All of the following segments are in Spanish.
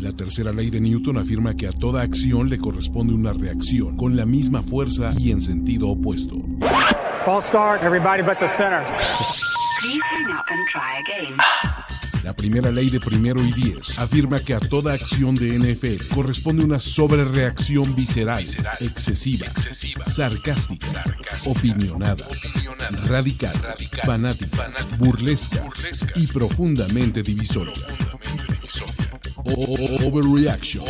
La tercera ley de Newton afirma que a toda acción le corresponde una reacción con la misma fuerza y en sentido opuesto. False start, everybody but the center. Please hang up and try again. La primera ley de primero y diez afirma que a toda acción de NFL corresponde una sobrereacción visceral, excesiva, sarcástica, opinionada, radical, fanática, burlesca y profundamente divisoria. Overreaction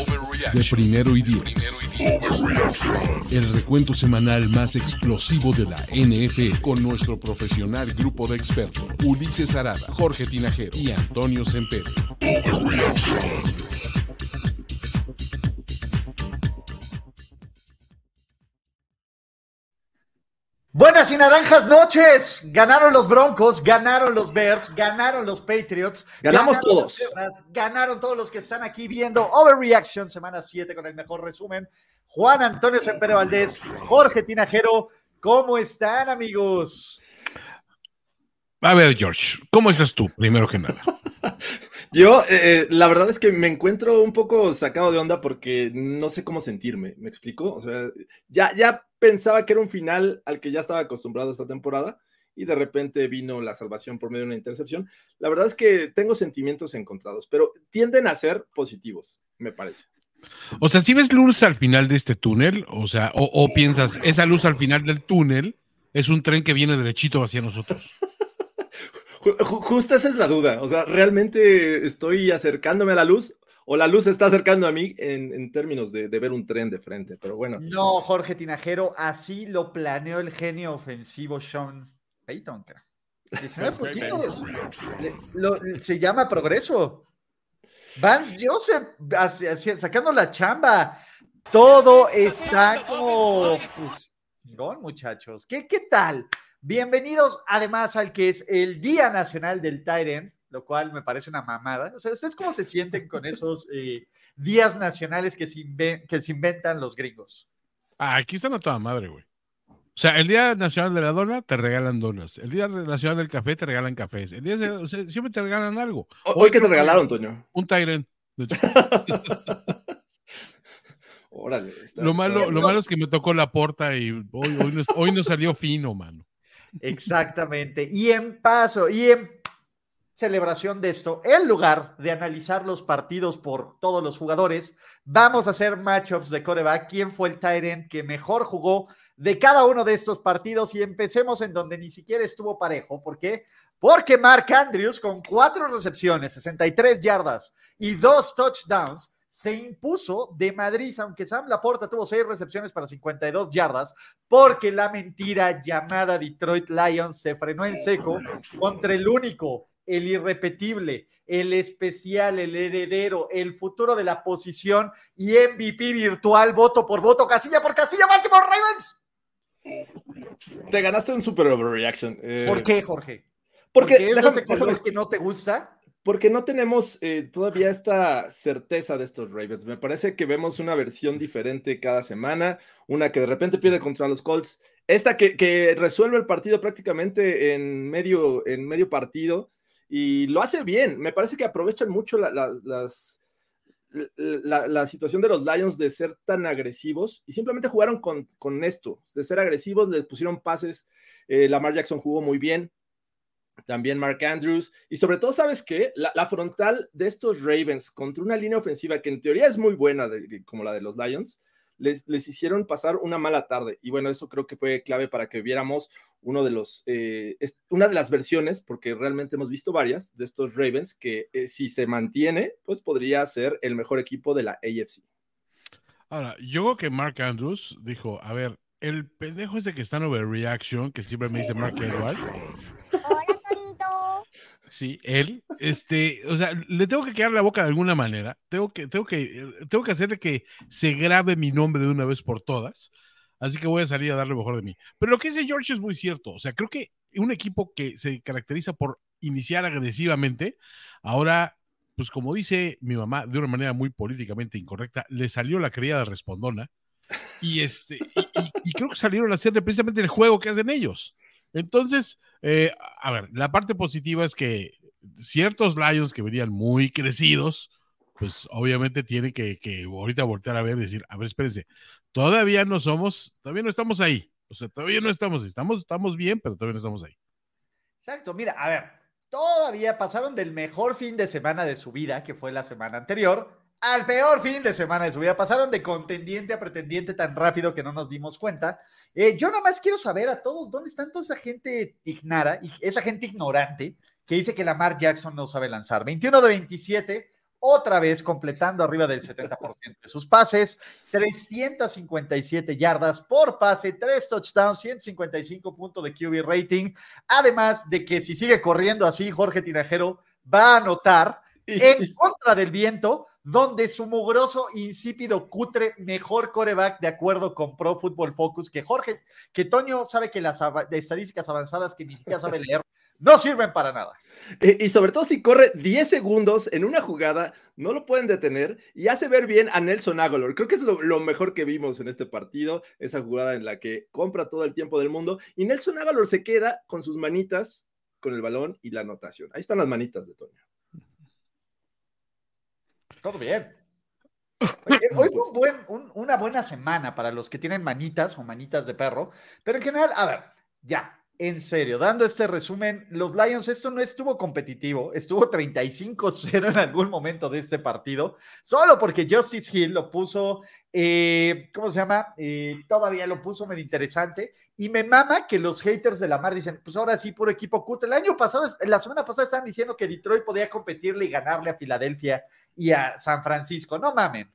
de primero y diez. El recuento semanal más explosivo de la NFL con nuestro profesional grupo de expertos Ulises Arada, Jorge Tinajero y Antonio Sempere. Buenas y naranjas noches. Ganaron los Broncos, ganaron los Bears, ganaron los Patriots. Ganamos ganaron todos. ganaron todos los que están aquí viendo Overreaction, semana 7 con el mejor resumen. Juan Antonio Sempere Valdés, Jorge Tinajero, ¿cómo están amigos? A ver, George, ¿cómo estás tú, primero que nada? Yo, eh, la verdad es que me encuentro un poco sacado de onda porque no sé cómo sentirme, ¿me explico? O sea, ya, ya pensaba que era un final al que ya estaba acostumbrado esta temporada y de repente vino la salvación por medio de una intercepción. La verdad es que tengo sentimientos encontrados, pero tienden a ser positivos, me parece. O sea, si ves luz al final de este túnel, o sea, o, o piensas, esa luz al final del túnel es un tren que viene derechito hacia nosotros. Ju- ju- Justo esa es la duda, o sea, ¿realmente estoy acercándome a la luz o la luz se está acercando a mí en, en términos de, de ver un tren de frente? Pero bueno. No, Jorge Tinajero, así lo planeó el genio ofensivo Sean Payton. ca. 19 puntitos. Lo- se llama progreso. Vance Joseph hacia- hacia- sacando la chamba. Todo está como pues, muchachos. ¿Qué, ¿Qué tal? Bienvenidos además al que es el Día Nacional del Tyrant, lo cual me parece una mamada. O sea, ¿ustedes cómo se sienten con esos eh, días nacionales que se, inven- que se inventan los gringos? Ah, aquí están a toda madre, güey. O sea, el Día Nacional de la Dona te regalan donas. El Día Nacional del Café te regalan cafés. El día de- o sea, siempre te regalan algo. Hoy, que te creo que- regalaron, Toño. Un Tyrant. Órale. está- Lo está- malo, lo malo es que me tocó la porta y hoy, hoy, no, hoy no salió fino, mano. Exactamente. Y en paso, y en celebración de esto, en lugar de analizar los partidos por todos los jugadores, vamos a hacer matchups de coreback. ¿Quién fue el Tyrant que mejor jugó de cada uno de estos partidos? Y empecemos en donde ni siquiera estuvo parejo. ¿Por qué? Porque Mark Andrews, con cuatro recepciones, 63 yardas y dos touchdowns, se impuso de Madrid, aunque Sam Laporta tuvo seis recepciones para 52 yardas, porque la mentira llamada Detroit Lions se frenó en seco contra el único, el irrepetible, el especial, el heredero, el futuro de la posición y MVP virtual, voto por voto, casilla por casilla, Baltimore Ravens. Te ganaste un super overreaction. eh, ¿Por qué, Jorge? Porque, ¿Porque es de déjame- ese color déjame- que no te gusta? Porque no tenemos eh, todavía esta certeza de estos Ravens. Me parece que vemos una versión diferente cada semana, una que de repente pierde contra los Colts, esta que, resuelve el partido prácticamente en medio, en medio partido y lo hace bien. Me parece que aprovechan mucho la, la, la situación de los Lions de ser tan agresivos y simplemente jugaron con, con esto, de ser agresivos, les pusieron pases. eh, Lamar Jackson jugó muy bien, también Mark Andrews, y sobre todo, ¿sabes qué? La, frontal de estos Ravens contra una línea ofensiva que en teoría es muy buena, como la de los Lions, les, les hicieron pasar una mala tarde. Y bueno, eso creo que fue clave para que viéramos uno de los, eh, una de las versiones, porque realmente hemos visto varias de estos Ravens, que eh, si se mantiene, pues podría ser el mejor equipo de la AFC. Ahora, yo creo que Mark Andrews dijo, a ver, el pendejo ese que está en overreaction, que siempre me dice Mark Tonito. Sí, él, este, o sea, le tengo que quedar la boca de alguna manera, tengo que, tengo que, tengo que hacerle que se grabe mi nombre de una vez por todas, así que voy a salir a dar lo mejor de mí. Pero lo que dice George es muy cierto, o sea, creo que un equipo que se caracteriza por iniciar agresivamente, ahora, pues como dice mi mamá de una manera muy políticamente incorrecta, le salió la criada respondona. Y, este, y, y- creo que salieron a hacer precisamente el juego que hacen ellos. Entonces, eh, a ver, la parte positiva es que ciertos Lions que venían muy crecidos, pues obviamente tiene que, que ahorita voltear a ver y decir, a ver, espérense, todavía no somos, todavía no estamos ahí. O sea, todavía no estamos, estamos, estamos bien, pero todavía no estamos ahí. Exacto, mira, a ver, todavía pasaron del mejor fin de semana de su vida, que fue la semana anterior, al peor fin de semana de su vida. Pasaron de contendiente a pretendiente tan rápido que no nos dimos cuenta. Eh, yo nada más quiero saber a todos dónde están toda esa gente ignara, esa gente ignorante que dice que Lamar Jackson no sabe lanzar. 21 de 27, otra vez completando arriba del 70% de sus pases, 357 yardas por pase, 3 touchdowns, 155 puntos de QB rating. Además de que si sigue corriendo así, Jorge Tinajero va a anotar en contra del viento, donde su mugroso, insípido, cutre, mejor coreback, de acuerdo con Pro Football Focus, que Jorge, que Toño sabe que las estadísticas avanzadas que ni siquiera sabe leer, no sirven para nada. Y, y sobre todo si corre 10 segundos en una jugada, no lo pueden detener y hace ver bien a Nelson Aguilar. Creo que es lo, lo mejor que vimos en este partido, esa jugada en la que compra todo el tiempo del mundo y Nelson Aguilar se queda con sus manitas, con el balón y la anotación. Ahí están las manitas de Toño. Todo bien. Hoy fue un buen- un- una buena semana para los que tienen manitas o manitas de perro, pero en general, a ver, ya, en serio, dando este resumen, los Lions, esto no estuvo competitivo, estuvo 35-0 en algún momento de este partido, solo porque Justice Hill lo puso, eh, ¿cómo se llama? Eh, todavía lo puso medio interesante, y me mama que los haters de la mar dicen, pues ahora sí, puro equipo cut. El año pasado, la semana pasada estaban diciendo que Detroit podía competirle y ganarle a Filadelfia y a San Francisco. No mamen.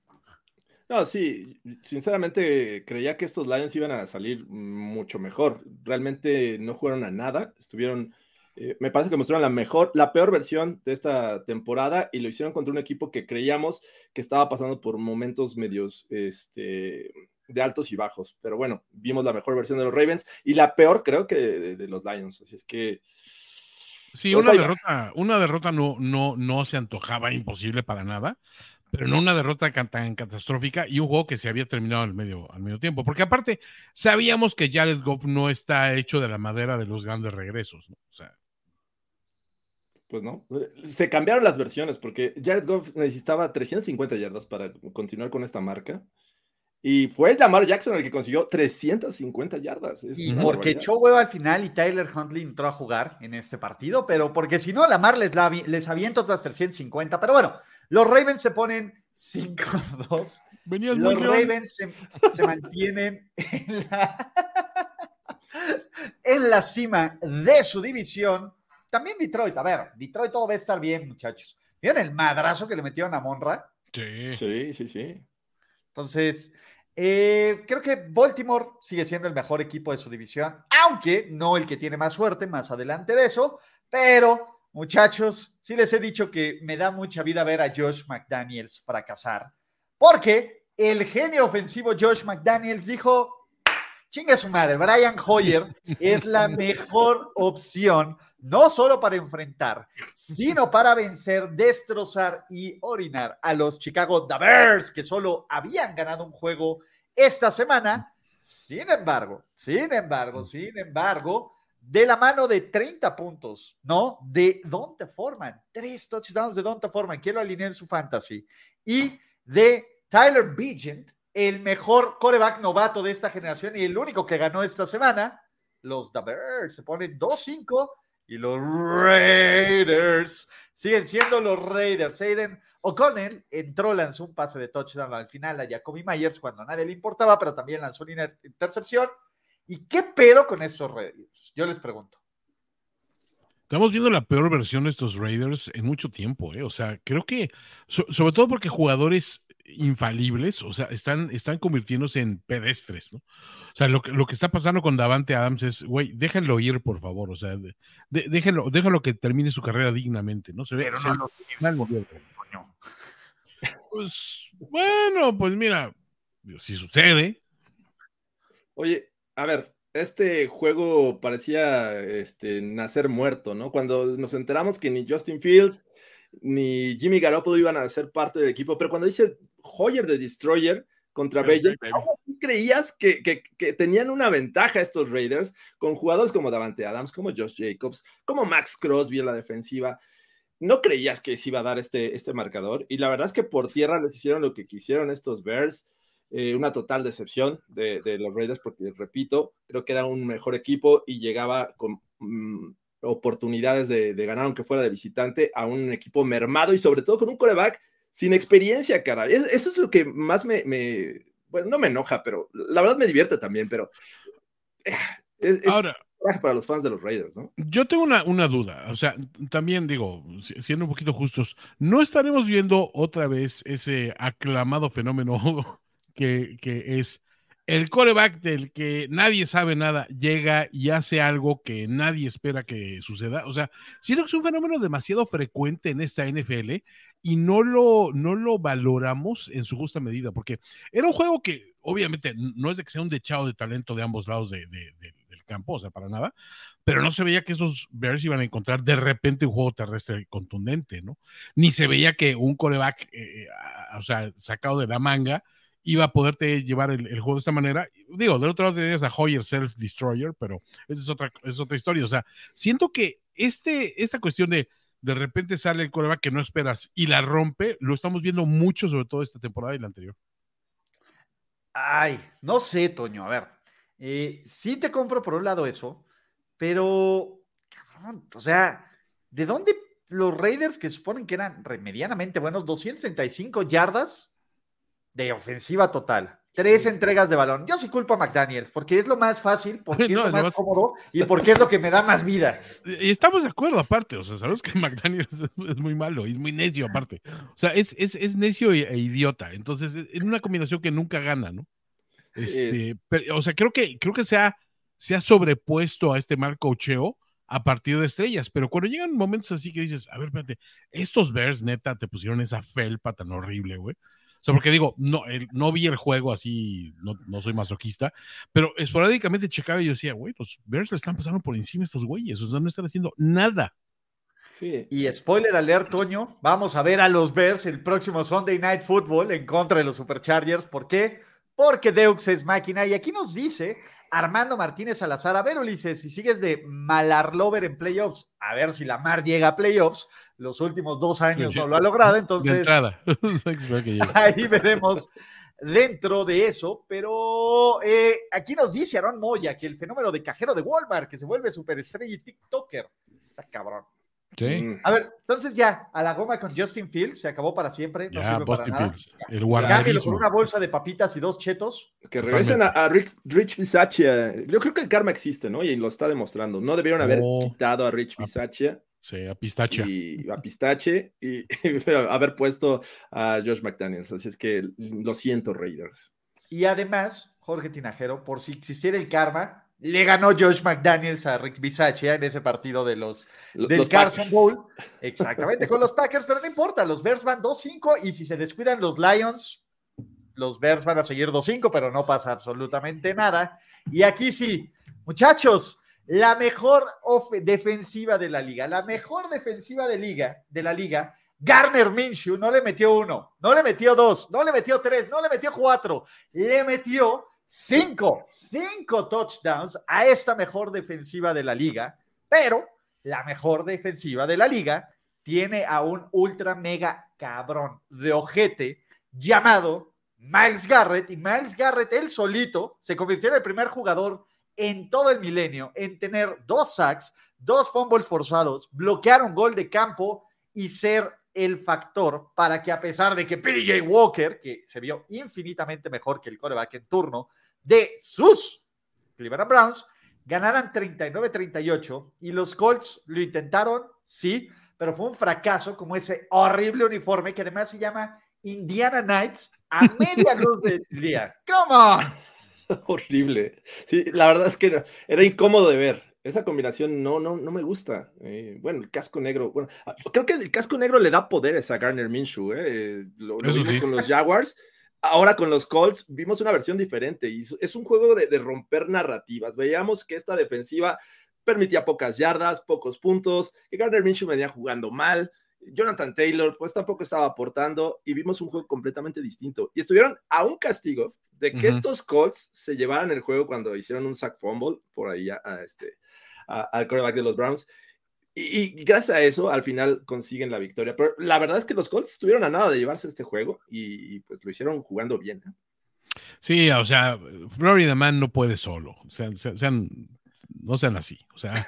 No, sí, sinceramente creía que estos Lions iban a salir mucho mejor. Realmente no jugaron a nada, estuvieron, eh, me parece que mostraron la mejor, la peor versión de esta temporada y lo hicieron contra un equipo que creíamos que estaba pasando por momentos medios este, de altos y bajos. Pero bueno, vimos la mejor versión de los Ravens y la peor creo que de, de los Lions. Así es que Sí, Pues una derrota, una derrota no, no, no se antojaba imposible para nada, pero no una derrota tan catastrófica y un juego que se había terminado al medio, al medio tiempo. Porque aparte, sabíamos que Jared Goff no está hecho de la madera de los grandes regresos. ¿no? O sea, Pues no, se cambiaron las versiones porque Jared Goff necesitaba 350 yardas para continuar con esta marca. Y fue el Lamar Jackson el que consiguió 350 yardas. Es Y porque barbaridad. echó huevo al final y Tyler Huntley entró a jugar en este partido, pero porque si no, Lamar les, la, les avienta otras 350. Pero bueno, los Ravens se ponen 5-2. venías muy Los. Ravens se, se mantienen en la, en la cima de su división. También Detroit. A ver, Detroit todo va a estar bien, muchachos. ¿Vieron el madrazo que le metieron a Monra? Sí. Sí, sí, sí. Entonces, eh, creo que Baltimore sigue siendo el mejor equipo de su división, aunque no el que tiene más suerte, más adelante de eso, pero muchachos, sí les he dicho que me da mucha vida ver a Josh McDaniels fracasar, porque el genio ofensivo Josh McDaniels dijo, chinga su madre, Brian Hoyer es la mejor opción, no solo para enfrentar, sino para vencer, destrozar y orinar a los Chicago Bears, que solo habían ganado un juego esta semana. Sin embargo, sin embargo, sin embargo, de la mano de 30 puntos, ¿no? De Donta Foreman, tres touchdowns de Donta Foreman, que lo alineé en su fantasy, y de Tyler Bigent, el mejor coreback novato de esta generación y el único que ganó esta semana, los The Bears se ponen 2-5 y los Raiders siguen siendo los Raiders. Aiden O'Connell entró, lanzó un pase de touchdown al final a Jacoby Myers cuando a nadie le importaba, pero también lanzó una inter- intercepción. ¿Y qué pedo con estos Raiders? Yo les pregunto. Estamos viendo la peor versión de estos Raiders en mucho tiempo, ¿eh? O sea, creo que, so- sobre todo porque jugadores infalibles, o sea, están, están convirtiéndose en pedestres, ¿no? O sea, lo, que- lo que está pasando con Davante Adams es, güey, déjenlo ir, por favor, o sea, de- de- déjenlo, déjenlo que termine su carrera dignamente, ¿no? Se ve, Pero se no lo coño. Pues, bueno, pues mira, si sucede, Oye, a ver, este juego parecía este, nacer muerto, ¿no? Cuando nos enteramos que ni Justin Fields ni Jimmy Garoppolo iban a ser parte del equipo, pero cuando dice Hoyer de Destroyer contra Bayer, baby. ¿aún así creías que, que- que tenían una ventaja estos Raiders con jugadores como Davante Adams, como Josh Jacobs, como Max Crosby en la defensiva. no creías que se iba a dar este, este marcador. Y la verdad es que por tierra les hicieron lo que quisieron estos Bears. Eh, una total decepción de, de, los Raiders, porque repito, creo que era un mejor equipo y llegaba con mm, oportunidades de, de, ganar, aunque fuera de visitante, a un equipo mermado y sobre todo con un coreback sin experiencia, cara. Es, eso es lo que más me, me, bueno, no me enoja, pero la verdad me divierte también, pero eh, es, es Ahora, para los fans de los Raiders, ¿no? Yo tengo una, una, duda, o sea, también digo, siendo un poquito justos, ¿no estaremos viendo otra vez ese aclamado fenómeno que, que es el coreback del que nadie sabe nada llega y hace algo que nadie espera que suceda. O sea, siento que es un fenómeno demasiado frecuente en esta NFL y no lo, no lo valoramos en su justa medida, porque era un juego que obviamente no es de que sea un dechado de talento de ambos lados de, de, de, del campo, o sea, para nada, pero no se veía que esos Bears iban a encontrar de repente un juego terrestre contundente, ¿no? Ni se veía que un coreback, eh, o sea, sacado de la manga, iba a poderte llevar el, el, juego de esta manera. Digo, del otro lado tenías a Hoyer Self Destroyer, pero esa es otra, es otra historia. O sea, siento que este, esta cuestión de de repente sale el coreback que no esperas y la rompe, lo estamos viendo mucho, sobre todo esta temporada y la anterior. Ay, no sé, Toño. A ver, eh, sí te compro por un lado eso, pero, cabrón, o sea, ¿de dónde los Raiders que suponen que eran medianamente buenos, 265 yardas? De ofensiva total. Tres entregas de balón. Yo sí culpo a McDaniels, porque es lo más fácil, porque no, es lo más cómodo y porque es lo que me da más vida. Y estamos de acuerdo, aparte. O sea, sabes que McDaniels es, es muy malo y es muy necio, aparte. O sea, es, es, es necio e, e, idiota. Entonces, es una combinación que nunca gana, ¿no? Este, pero, o sea, creo que, creo que se ha, se ha sobrepuesto a este mal cocheo a partir de estrellas, pero cuando llegan momentos así que dices, a ver, espérate, estos Bears neta te pusieron esa felpa tan horrible, güey. O sea, porque digo, no, el, no vi el juego así, no, no, soy masoquista, pero esporádicamente checaba y yo decía, güey, los Bears le están pasando por encima a estos güeyes, o sea, no están haciendo nada. Sí. Y spoiler alert, Toño, vamos a ver a los Bears el próximo Sunday Night Football en contra de los Superchargers. ¿Por qué? Porque Deux es máquina. Y aquí nos dice Armando Martínez Salazar, a ver, Ulises, si sigues de malarlover en playoffs, a ver si la Mar llega a playoffs, los últimos dos años sí. no lo ha logrado, entonces ahí veremos dentro de eso, pero eh, aquí nos dice Aaron Moya que el fenómeno de cajero de Walmart, que se vuelve superestrella y TikToker, está cabrón. Sí. A ver, entonces ya, a la goma con Justin Fields se acabó para siempre. No ya, sirve Boston para nada. El Cámbialo por una bolsa de papitas y dos chetos. Que regresen a, a Rich, Rich Bisaccia. Yo creo que el karma existe, ¿no? Y lo está demostrando. No debieron haber Oh. quitado a Rich Bisaccia Sí, a pistache. y a Pistache y, y haber puesto a Josh McDaniels. Así es que lo siento, Raiders. Y además, Jorge Tinajero, por si existiera el karma, le ganó Josh McDaniels a Rick Bisaccia en ese partido de los, del los Carson. Bowl. Exactamente, con los Packers, pero no importa, los Bears van 2-5 y si se descuidan los Lions, los Bears van a seguir 2-5, pero no pasa absolutamente nada. Y aquí sí, muchachos, la mejor defensiva de la liga, la mejor defensiva de, liga, de la liga, Garner Minshew no le metió uno, no le metió dos, no le metió tres, no le metió cuatro, le metió cinco, cinco touchdowns a esta mejor defensiva de la liga, pero la mejor defensiva de la liga tiene a un ultra mega cabrón de ojete llamado Miles Garrett y Miles Garrett él solito se convirtió en el primer jugador en todo el milenio en tener dos sacks, dos fumbles forzados, bloquear un gol de campo y ser el factor para que a pesar de que PJ Walker, que se vio infinitamente mejor que el coreback en turno de sus Cleveland Browns, ganaran 39-38 y los Colts lo intentaron, sí, pero fue un fracaso como ese horrible uniforme que además se llama Indiana Knights a media luz del día. ¡Come on! Horrible. Sí, la verdad es que era, era incómodo de ver. Esa combinación no, no, no me gusta. Eh, bueno, el casco negro. Bueno, creo que el casco negro le da poderes a Garner Minshew. Eh. Lo, lo vimos sí. con los Jaguars. Ahora con los Colts vimos una versión diferente y es un juego de, de, romper narrativas. Veíamos que esta defensiva permitía pocas yardas, pocos puntos, que Garner Minshew venía jugando mal. Jonathan Taylor pues tampoco estaba aportando y vimos un juego completamente distinto. Y estuvieron a un castigo de que uh -huh. estos Colts se llevaran el juego cuando hicieron un sack fumble por ahí a, a este, al quarterback de los Browns. Y, gracias a eso, al final consiguen la victoria. Pero la verdad es que los Colts estuvieron a nada de llevarse este juego y, y, pues lo hicieron jugando bien. ¿eh? Sí, o sea, Florida Man no puede solo. O sea, se- sean, no sean así. O sea,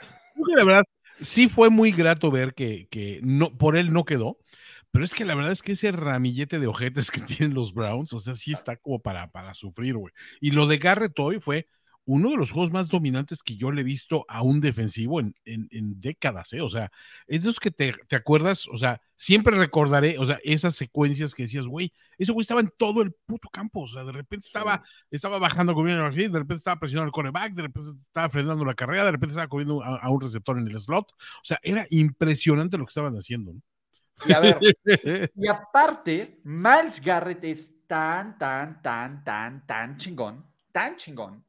la verdad, sí fue muy grato ver que, que no, por él no quedó. Pero es que la verdad es que ese ramillete de ojetes que tienen los Browns, o sea, sí está como para, para sufrir, güey. Y lo de Garrett hoy fue uno de los juegos más dominantes que yo le he visto a un defensivo en, en- en décadas, ¿eh? O sea, es de esos que te, te acuerdas, o sea, siempre recordaré, o sea, esas secuencias que decías, güey, ese güey estaba en todo el puto campo, o sea, de repente estaba, estaba bajando comiendo el de repente estaba presionando el coreback, de repente estaba frenando la carrera, de repente estaba comiendo a, a un receptor en el slot, o sea, era impresionante lo que estaban haciendo, ¿no? Y a ver, y aparte, Miles Garrett es tan, tan, tan, tan, tan chingón, tan chingón,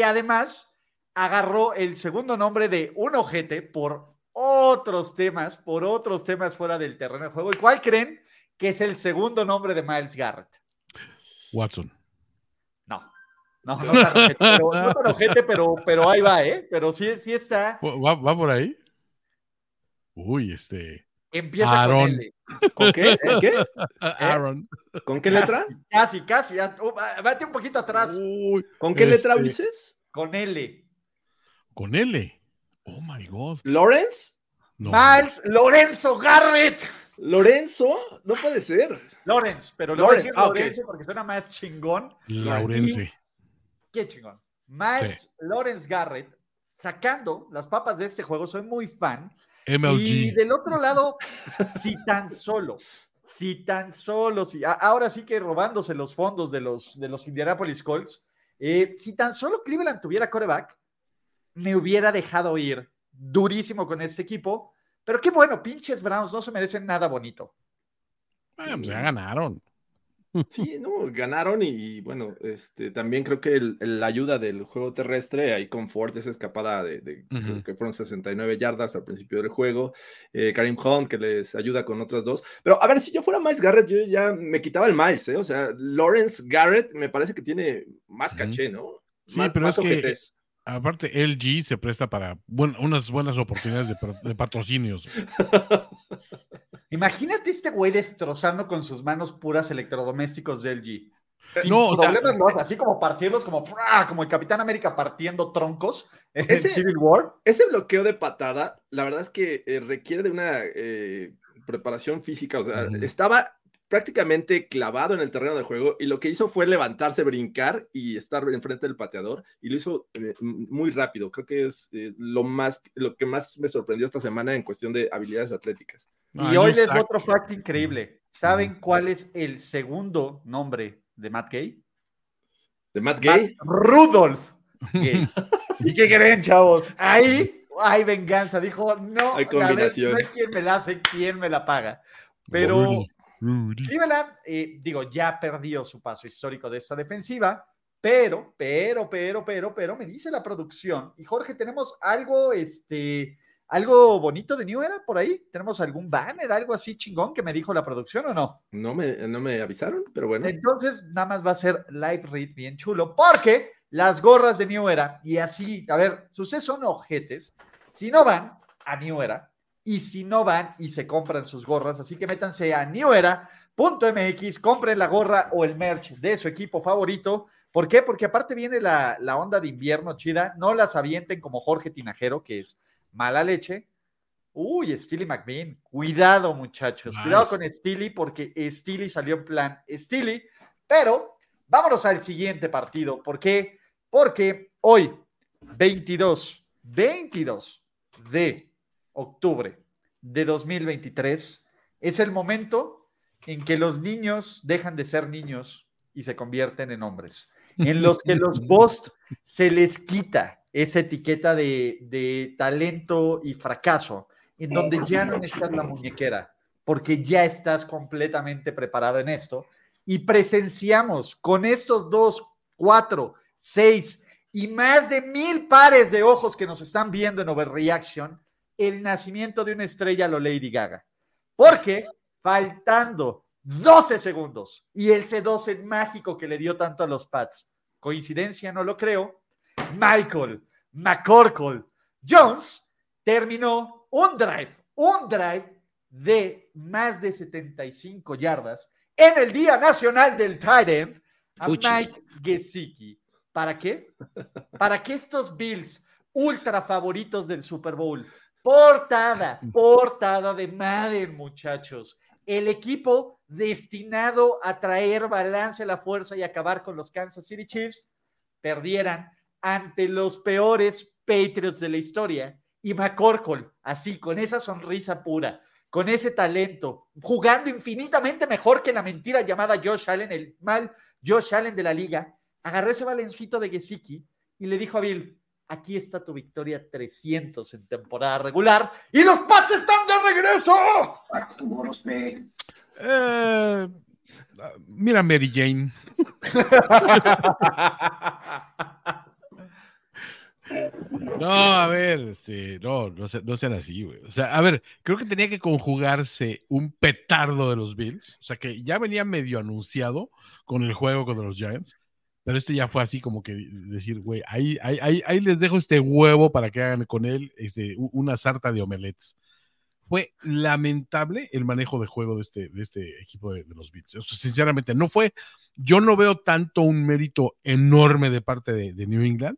que además agarró el segundo nombre de un ojete por otros temas, por otros temas fuera del terreno de juego. ¿Y cuál creen que es el segundo nombre de Miles Garrett? Watson. No, no, no tan ojete, pero, no tan ojete, pero, pero ahí va, ¿eh? Pero sí, sí está. ¿Va, va por ahí? Uy, este. Empieza Aaron. con L. ¿Con qué? ¿En qué? Aaron. ¿Con qué letra? Casi, casi. ya, uh, va- Vete un poquito atrás. Uy, ¿Con qué letra Este- Ulises? Con L. con L. Oh my God. ¿Lawrence? No. Miles Lorenzo Garrett. ¿Lorenzo? No puede ser. Lawrence, pero le voy a decir ah. Lorenzo porque suena más chingón. Laurence. Qué chingón. Miles Lawrence Garrett sacando las papas de este juego. Soy muy fan. Y del otro lado, si tan solo, si tan solo, si, a- ahora sí que robándose los fondos de los, de los Indianapolis Colts, eh, si tan solo Cleveland tuviera coreback, me hubiera dejado ir durísimo con este equipo. Pero qué bueno, pinches Browns no se merecen nada bonito. Ah, pues ya ganaron. Sí, no, ganaron y bueno, este, también creo que la ayuda del juego terrestre ahí con Ford, esa escapada de, de- Ujú. creo que fueron 69 yardas al principio del juego, eh, Karim Hunt que les ayuda con otras dos, pero a ver, si yo fuera Miles Garrett, yo ya me quitaba el Miles, ¿eh? o sea, Lawrence Garrett me parece que tiene más caché, ¿no? Sí, más, pero más es que-. Aparte, LG se presta para buen- unas buenas oportunidades de, patrocinios. Imagínate este güey destrozando con sus manos puras electrodomésticos de LG. Sin No, o sea, problemas, ¿no? así como partirlos, como, como el Capitán América partiendo troncos en Ese- Civil War. Ese bloqueo de patada, la verdad es que eh, requiere de una eh, preparación física. O sea, estaba prácticamente clavado en el terreno de juego y lo que hizo fue levantarse, brincar y estar enfrente del pateador y lo hizo eh, muy rápido. Creo que es eh, lo más, lo que más me sorprendió esta semana en cuestión de habilidades atléticas. Ah, y hoy les sack. doy otro fact increíble. ¿Saben cuál es el segundo nombre de Matt Gay? De Matt Matt Gay. Rudolph Gay. ¿Y qué creen, chavos? Ahí hay venganza. Dijo, no, Hay la vez combinación. no es quien me la hace, quien me la paga. Pero Rudy. Cleveland, eh, digo, ya perdió su paso histórico de esta defensiva, pero, pero, pero, pero, pero, me dice la producción. Y Jorge, tenemos algo, este, algo bonito de New Era por ahí. ¿Tenemos algún banner, algo así chingón que me dijo la producción o no? No me, no me avisaron, pero bueno. Entonces, nada más va a ser live read bien chulo, porque las gorras de New Era, y así, a ver, si ustedes son ojetes, si no van a New Era, y si no van y se compran sus gorras, así que métanse a newera.mx, compren la gorra o el merch de su equipo favorito. ¿Por qué? Porque aparte viene la, la onda de invierno chida, no las avienten como Jorge Tinajero, que es mala leche. Uy, Steely McBean, cuidado muchachos, Nice. cuidado con Steely porque Steely salió en plan Steely, pero vámonos al siguiente partido. ¿Por qué? Porque hoy, 22, 22 de octubre de 2023, es el momento en que los niños dejan de ser niños y se convierten en hombres, en los que los Bost se les quita esa etiqueta de, de talento y fracaso, en donde ya no necesitas la muñequera, porque ya estás completamente preparado en esto. Y presenciamos con estos dos, cuatro, seis y más de mil pares de ojos que nos están viendo en Overreaction, el nacimiento de una estrella a lo Lady Gaga. Porque faltando 12 segundos y el C12 mágico que le dio tanto a los Pats, coincidencia, no lo creo, Michael McCorkle Jones terminó un drive, un drive de más de 75 yardas en el Día Nacional del Tight End a Fuchi. Mike Gesicki. ¿Para qué? Para que estos Bills ultra favoritos del Super Bowl, portada, portada de Madden, muchachos. El equipo destinado a traer balance a la fuerza y acabar con los Kansas City Chiefs, perdieran ante los peores Patriots de la historia. Y McCorkle, así, con esa sonrisa pura, con ese talento, jugando infinitamente mejor que la mentira llamada Josh Allen, el mal Josh Allen de la liga, agarró ese balencito de Gesicki y le dijo a Bill, aquí está tu victoria 300 en temporada regular y los Pats están de regreso. Eh, mira, Mary Jane. No, a ver, este, no, no, se- no sean así, güey. O sea, a ver, creo que tenía que conjugarse un petardo de los Bills. O sea, que ya venía medio anunciado con el juego contra los Giants. Pero este ya fue así como que decir, güey, ahí, ahí, ahí, ahí les dejo este huevo para que hagan con él este, una sarta de omelets. Fue lamentable el manejo de juego de este, de este equipo de, los Bills. O sinceramente, no fue. Yo no veo tanto un mérito enorme de parte de, New England.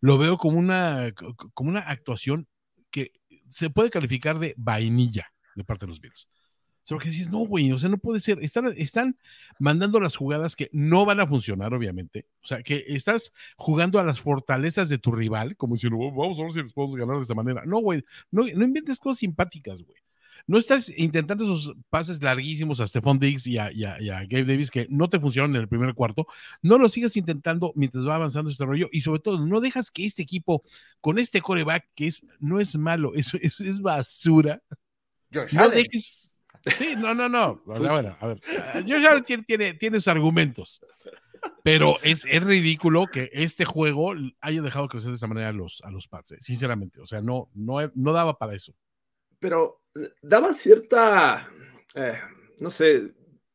Lo veo como una, co- como una actuación que se puede calificar de vainilla de parte de los Bills. Sea, porque dices, no, güey, o sea, no puede ser. Están, están mandando las jugadas que no van a funcionar, obviamente. O sea, que estás jugando a las fortalezas de tu rival, como diciendo, "Oh, vamos a ver si les podemos ganar de esta manera. No, güey, no, no inventes cosas simpáticas, güey. No estás intentando esos pases larguísimos a Stephon Diggs y a, y a- y a Gabe Davis que no te funcionaron en el primer cuarto. No lo sigas intentando mientras va avanzando este rollo y sobre todo no dejas que este equipo con este coreback que es, no es malo, es, es, es basura, Josh no Allen. dejes. Sí, no, no, no. O sea, bueno, a ver. Josh Allen tiene, tiene, tiene sus argumentos. Pero es, es ridículo que este juego haya dejado crecer de esa manera a los, a los Pats, eh, sinceramente. O sea, no, no, no daba para eso. pero eh, daba cierta, eh, no sé,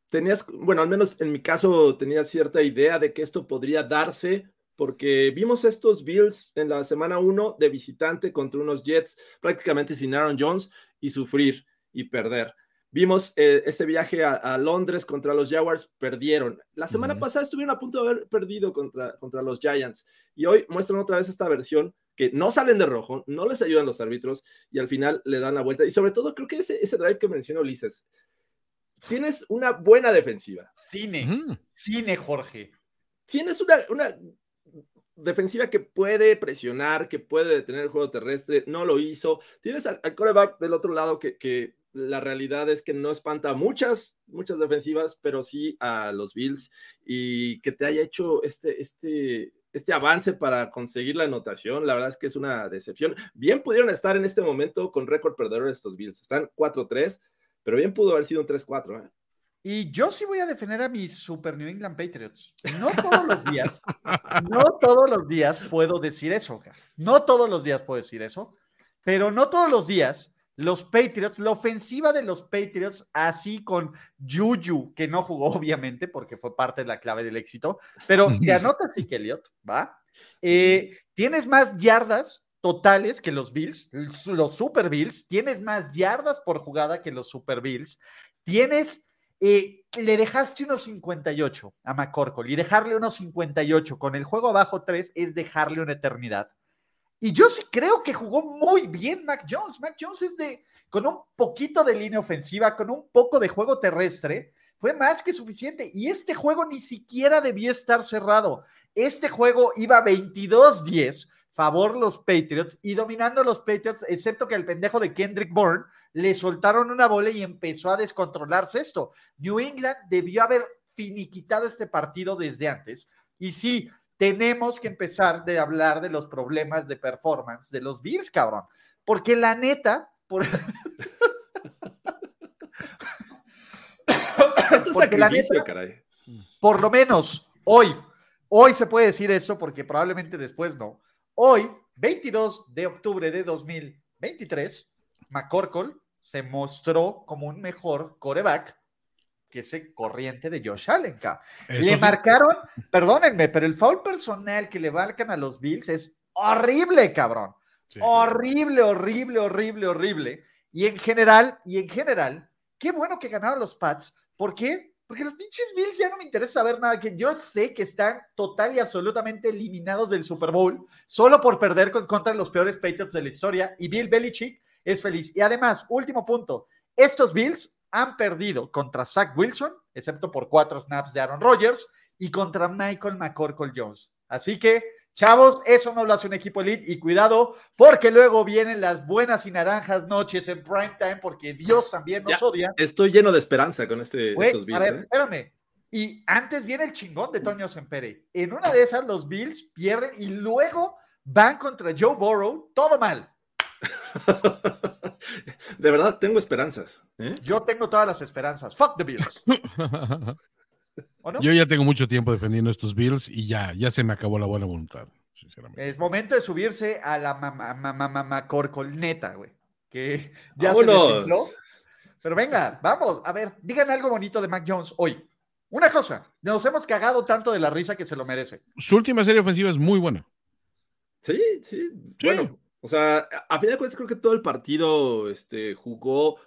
tenías, bueno, al menos en mi caso tenía cierta idea de que esto podría darse porque vimos estos Bills en la semana 1 de visitante contra unos Jets prácticamente sin Aaron Jones y sufrir y perder. Vimos eh, ese viaje a, a Londres contra los Jaguars, perdieron. La semana pasada estuvieron a punto de haber perdido contra, contra los Giants y hoy muestran otra vez esta versión que no salen de rojo, no les ayudan los árbitros y al final le dan la vuelta. Y sobre todo, creo que ese, ese drive que mencionó Ulises, tienes una buena defensiva, Cine, cine, Jorge. tienes una, una defensiva que puede presionar, que puede detener el juego terrestre, no lo hizo. Tienes al, al quarterback del otro lado que, que la realidad es que no espanta a muchas, muchas defensivas, pero sí a los Bills y que te haya hecho este, este, este avance para conseguir la anotación, la verdad es que es una decepción. Bien pudieron estar en este momento con récord perdedor estos Bills, están 4-3, pero bien pudo haber sido un 3-4. ¿eh? Y yo sí voy a defender a mis Super New England Patriots. No todos los días, no todos los días puedo decir eso. No todos los días puedo decir eso, pero no todos los días los Patriots, la ofensiva de los Patriots, así con Juju, que no jugó obviamente porque fue parte de la clave del éxito, pero te anotas y Elliott, ¿va? Eh, tienes más yardas totales que los Bills, los Super Bills, tienes más yardas por jugada que los Super Bills, tienes eh, le dejaste unos 58 a McCorkle y dejarle unos 58 con el juego abajo 3 es dejarle una eternidad. Y yo sí creo que jugó muy bien Mac Jones. Mac Jones es de, con un poquito de línea ofensiva, con un poco de juego terrestre, fue más que suficiente. Y este juego ni siquiera debió estar cerrado. Este juego iba 22-10, favor los Patriots, y dominando los Patriots, excepto que el pendejo de Kendrick Bourne le soltaron una bola y empezó a descontrolarse esto. New England debió haber finiquitado este partido desde antes. Y sí, tenemos que empezar de hablar de los problemas de performance de los Bills, cabrón. Porque la neta, por... Esto es Porque la neta- caray. por lo menos hoy, hoy se puede decir esto porque probablemente después no. Hoy, 22 de octubre de 2023, McCorkle se mostró como un mejor coreback que ese corriente de Josh Allen. Le sí. marcaron, perdónenme, pero el foul personal que le marcan a los Bills es horrible, cabrón. Sí. Horrible, horrible, horrible, horrible. Y en general, y en general, qué bueno que ganaron los Pats. ¿Por qué? Porque los pinches Bills ya no me interesa saber nada, que yo sé que están total y absolutamente eliminados del Super Bowl solo por perder con- contra los peores Patriots de la historia y Bill Belichick es feliz. Y además, último punto, estos Bills han perdido contra Zach Wilson, excepto por cuatro snaps de Aaron Rodgers, y contra Michael McCorkle Jones. Así que, chavos, eso no lo hace un equipo elite y cuidado, porque luego vienen las buenas y naranjas noches en prime time, porque Dios también nos Ya. odia. Estoy lleno de esperanza con este, estos Bills. a ver, ¿eh? espérame. Y antes viene el chingón de Toño Sempere. En una de esas, los Bills pierden y luego van contra Joe Burrow. Todo mal. de verdad, tengo esperanzas. ¿eh? Yo tengo todas las esperanzas. Fuck the Bills. ¿O no? Yo ya tengo mucho tiempo defendiendo estos Bills y ya, ya se me acabó la buena voluntad, sinceramente. Es momento de subirse a la mamá mamá mamá corcolneta, güey. Que ya se Vámonos. desinfló. Pero venga, vamos. A ver, digan algo bonito de Mac Jones hoy. Una cosa, nos hemos cagado tanto de la risa que se lo merece. Su última serie ofensiva es muy buena. Sí, sí. Bueno, o sea, a- a fin de cuentas creo que todo el partido este, jugó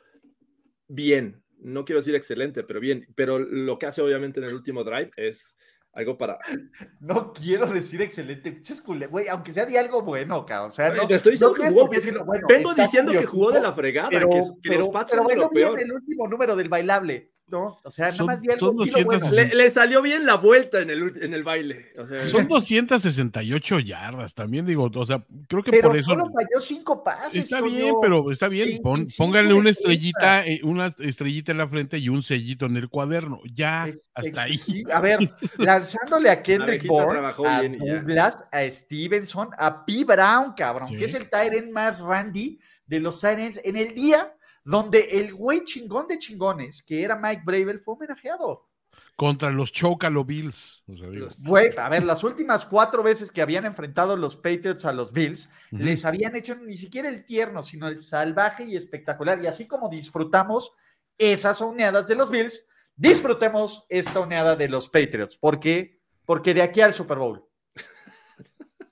bien. No quiero decir excelente, pero bien. Pero lo que hace obviamente en el último drive es algo para... No quiero decir excelente, pinches güey, aunque sea de algo bueno, cabrón. O sea, no, Te estoy diciendo no que jugó decirlo bueno, Vengo diciendo que jugó de la fregada, pero, que, que pero, los Pats pero son bailó lo peor. el último número del bailable, ¿no? O sea, nada Son- más di algo, son di lo bueno. 260. Le, le salió bien la vuelta en el, en el baile. O sea, Son 268 yardas también, digo, o sea, creo que Pero por eso... solo falló cinco pases. Está bien, pero está bien. Pon- 25 póngale de una 30. estrellita, eh, una estrellita en la frente y un sellito en el cuaderno. Ya, Eh, hasta eh, ahí. sí, a ver, lanzándole a Kendrick Bourne, a bien y ya. Douglas, a Stevenson, a P. Brown, cabrón, Sí. que es el Tyrant más randy de los Tyrants en el día donde el güey chingón de chingones, que era Mike Bravel, fue homenajeado. Contra los Chocalo Bills. O sea, digo, Los- Güey, a ver, las últimas cuatro veces que habían enfrentado los Patriots a los Bills, les habían hecho ni siquiera el tierno, sino el salvaje y espectacular. Y así como disfrutamos esas oneadas de los Bills, disfrutemos esta oneada de los Patriots. ¿Por qué? Porque de aquí al Super Bowl.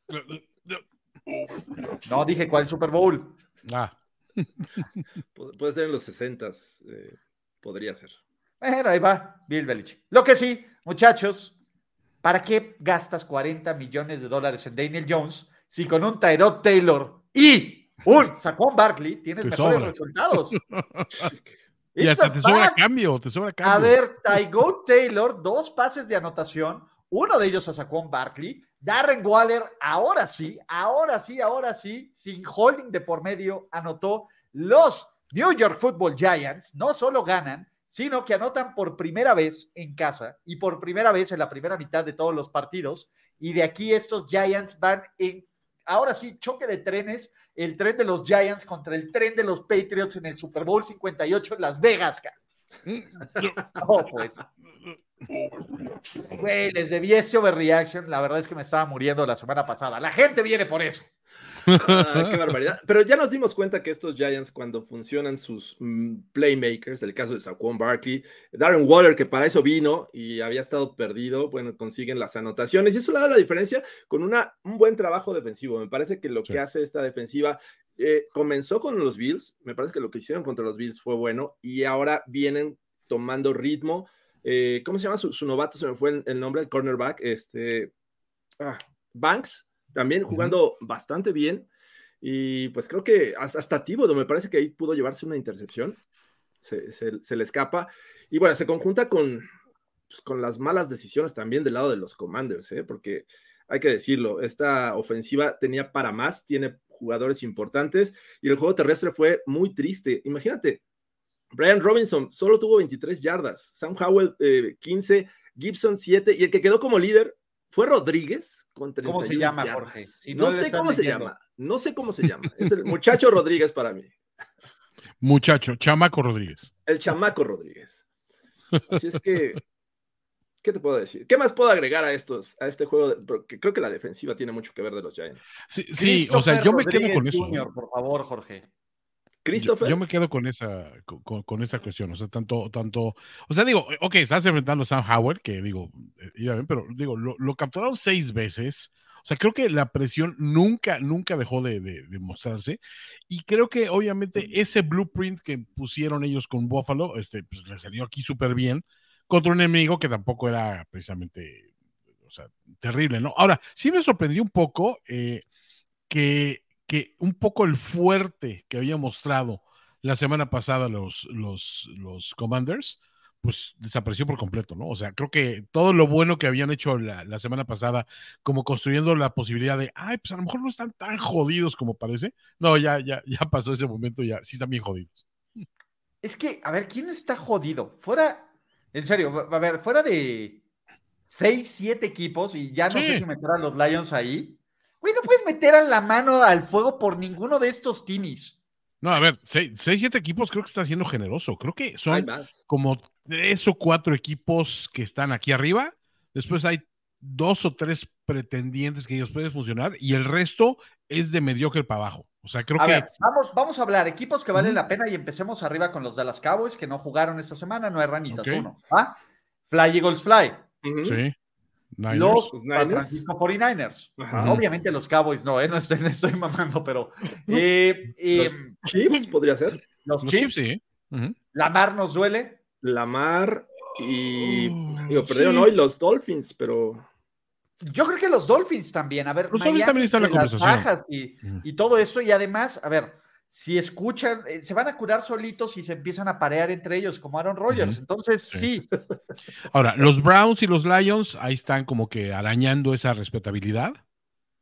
No dije cuál Super Bowl. Ah, puede ser en los 60 podría ser. Bueno, ahí va, Bill Belichick. Lo que sí, muchachos, ¿para qué gastas 40 millones de dólares en Daniel Jones si con un Tyrod Taylor y un Saquon Barkley tienes Te mejores sobra. resultados? y hasta a te sobra cambio, te sobra A cambio. ver, Tygo Taylor, dos pases de anotación, uno de ellos a Saquon Barkley, Darren Waller, ahora sí, ahora sí, ahora sí, sin holding de por medio, anotó los New York Football Giants, no solo ganan, sino que anotan por primera vez en casa y por primera vez en la primera mitad de todos los partidos. Y de aquí estos Giants van en, ahora sí, choque de trenes, el tren de los Giants contra el tren de los Patriots en el Super Bowl 58 en Las Vegas, cara. No, pues. Güey, les debí este overreaction. La verdad es que me estaba muriendo la semana pasada. La gente viene por eso. Ah, qué barbaridad. Pero ya nos dimos cuenta que estos Giants, cuando funcionan sus mm, playmakers, el caso de Saquon Barkley, Darren Waller, que para eso vino y había estado perdido, bueno, consiguen las anotaciones. Y eso le da la diferencia con una, un buen trabajo defensivo. Me parece que lo Sí. que hace esta defensiva eh, comenzó con los Bills. Me parece que lo que hicieron contra los Bills fue bueno y ahora vienen tomando ritmo. Eh, ¿Cómo se llama su, su novato? Se me fue el, el nombre, el cornerback. Este, ah, Banks, también jugando bastante bien. Y pues creo que hasta, hasta me parece que ahí pudo llevarse una intercepción. Se, se- se le escapa. Y bueno, se conjunta con, pues, con las malas decisiones también del lado de los Commanders, ¿eh? porque hay que decirlo, esta ofensiva tenía para más, tiene jugadores importantes y el juego terrestre fue muy triste. Imagínate, Brian Robinson solo tuvo 23 yardas, Sam Howell eh, 15, Gibson 7 y el que quedó como líder fue Rodríguez con ¿Cómo se 31 llama, yardas. Jorge? Si no sé cómo se llama, no sé cómo se llama. Es el muchacho Rodríguez para mí, Muchacho, Chamaco Rodríguez. el chamaco Rodríguez. Así es que, ¿qué te puedo decir? ¿Qué más puedo agregar a estos, a este juego? De- porque creo que la defensiva tiene mucho que ver de los Giants. Sí, sí, o sea, yo me quedo con eso. Jr., por favor, Jorge. Yo, Christopher, yo me quedo con esa, con, con esa cuestión, o sea, tanto, tanto, o sea, digo, ok, estás enfrentando a Sam Howard, que digo, eh, iba bien, pero digo, lo, lo capturaron seis veces, O sea, creo que la presión nunca, nunca dejó de, de- de mostrarse. Y creo que obviamente ese blueprint que pusieron ellos con Buffalo, este, pues le salió aquí súper bien contra un enemigo que tampoco era precisamente, o sea, terrible, ¿no? Ahora, sí me sorprendió un poco eh, que, que un poco el fuerte que había mostrado la semana pasada los, los, los Commanders, pues desapareció por completo, ¿no? O sea, creo que todo lo bueno que habían hecho la, la semana pasada, como construyendo la posibilidad de, ay, pues a lo mejor no están tan jodidos como parece. No, ya, ya, ya pasó ese momento, ya sí están bien jodidos. Es que, a ver, ¿quién está jodido? Fuera, en serio, a ver, fuera de seis, siete equipos, y ya no Sí. sé si meter a los Lions ahí. Güey, no puedes meter a la mano al fuego por ninguno de estos teams. No, a ver, seis, seis, siete equipos creo que está siendo generoso. Creo que son como tres o cuatro equipos que están aquí arriba. Después hay dos o tres pretendientes que ellos pueden funcionar y el resto es de mediocre para abajo. O sea, creo A que ver, vamos, vamos a hablar, equipos que valen la pena y empecemos arriba con los Dallas Cowboys que no jugaron esta semana, no hay ranitas, uno. ¿va? Fly Eagles Fly. Sí. Niners. Los Los San. Francisco 49ers. Ajá. Obviamente los Cowboys no, ¿eh? no, estoy, no estoy mamando, pero eh, eh, Chiefs podría ser. los, Los Chiefs, Chiefs, sí. Ujú. Lamar nos duele. Lamar y. Oh, digo, perdieron sí. hoy los Dolphins, pero. Yo creo que los Dolphins también. A ver, Los Dolphins también están en la las conversación. bajas y, y todo esto. Y además, a ver, si escuchan, eh, se van a curar solitos y se empiezan a parear entre ellos, como Aaron Rodgers. Entonces, Sí. sí. Ahora, los Browns y los Lions ahí están como que arañando esa respetabilidad.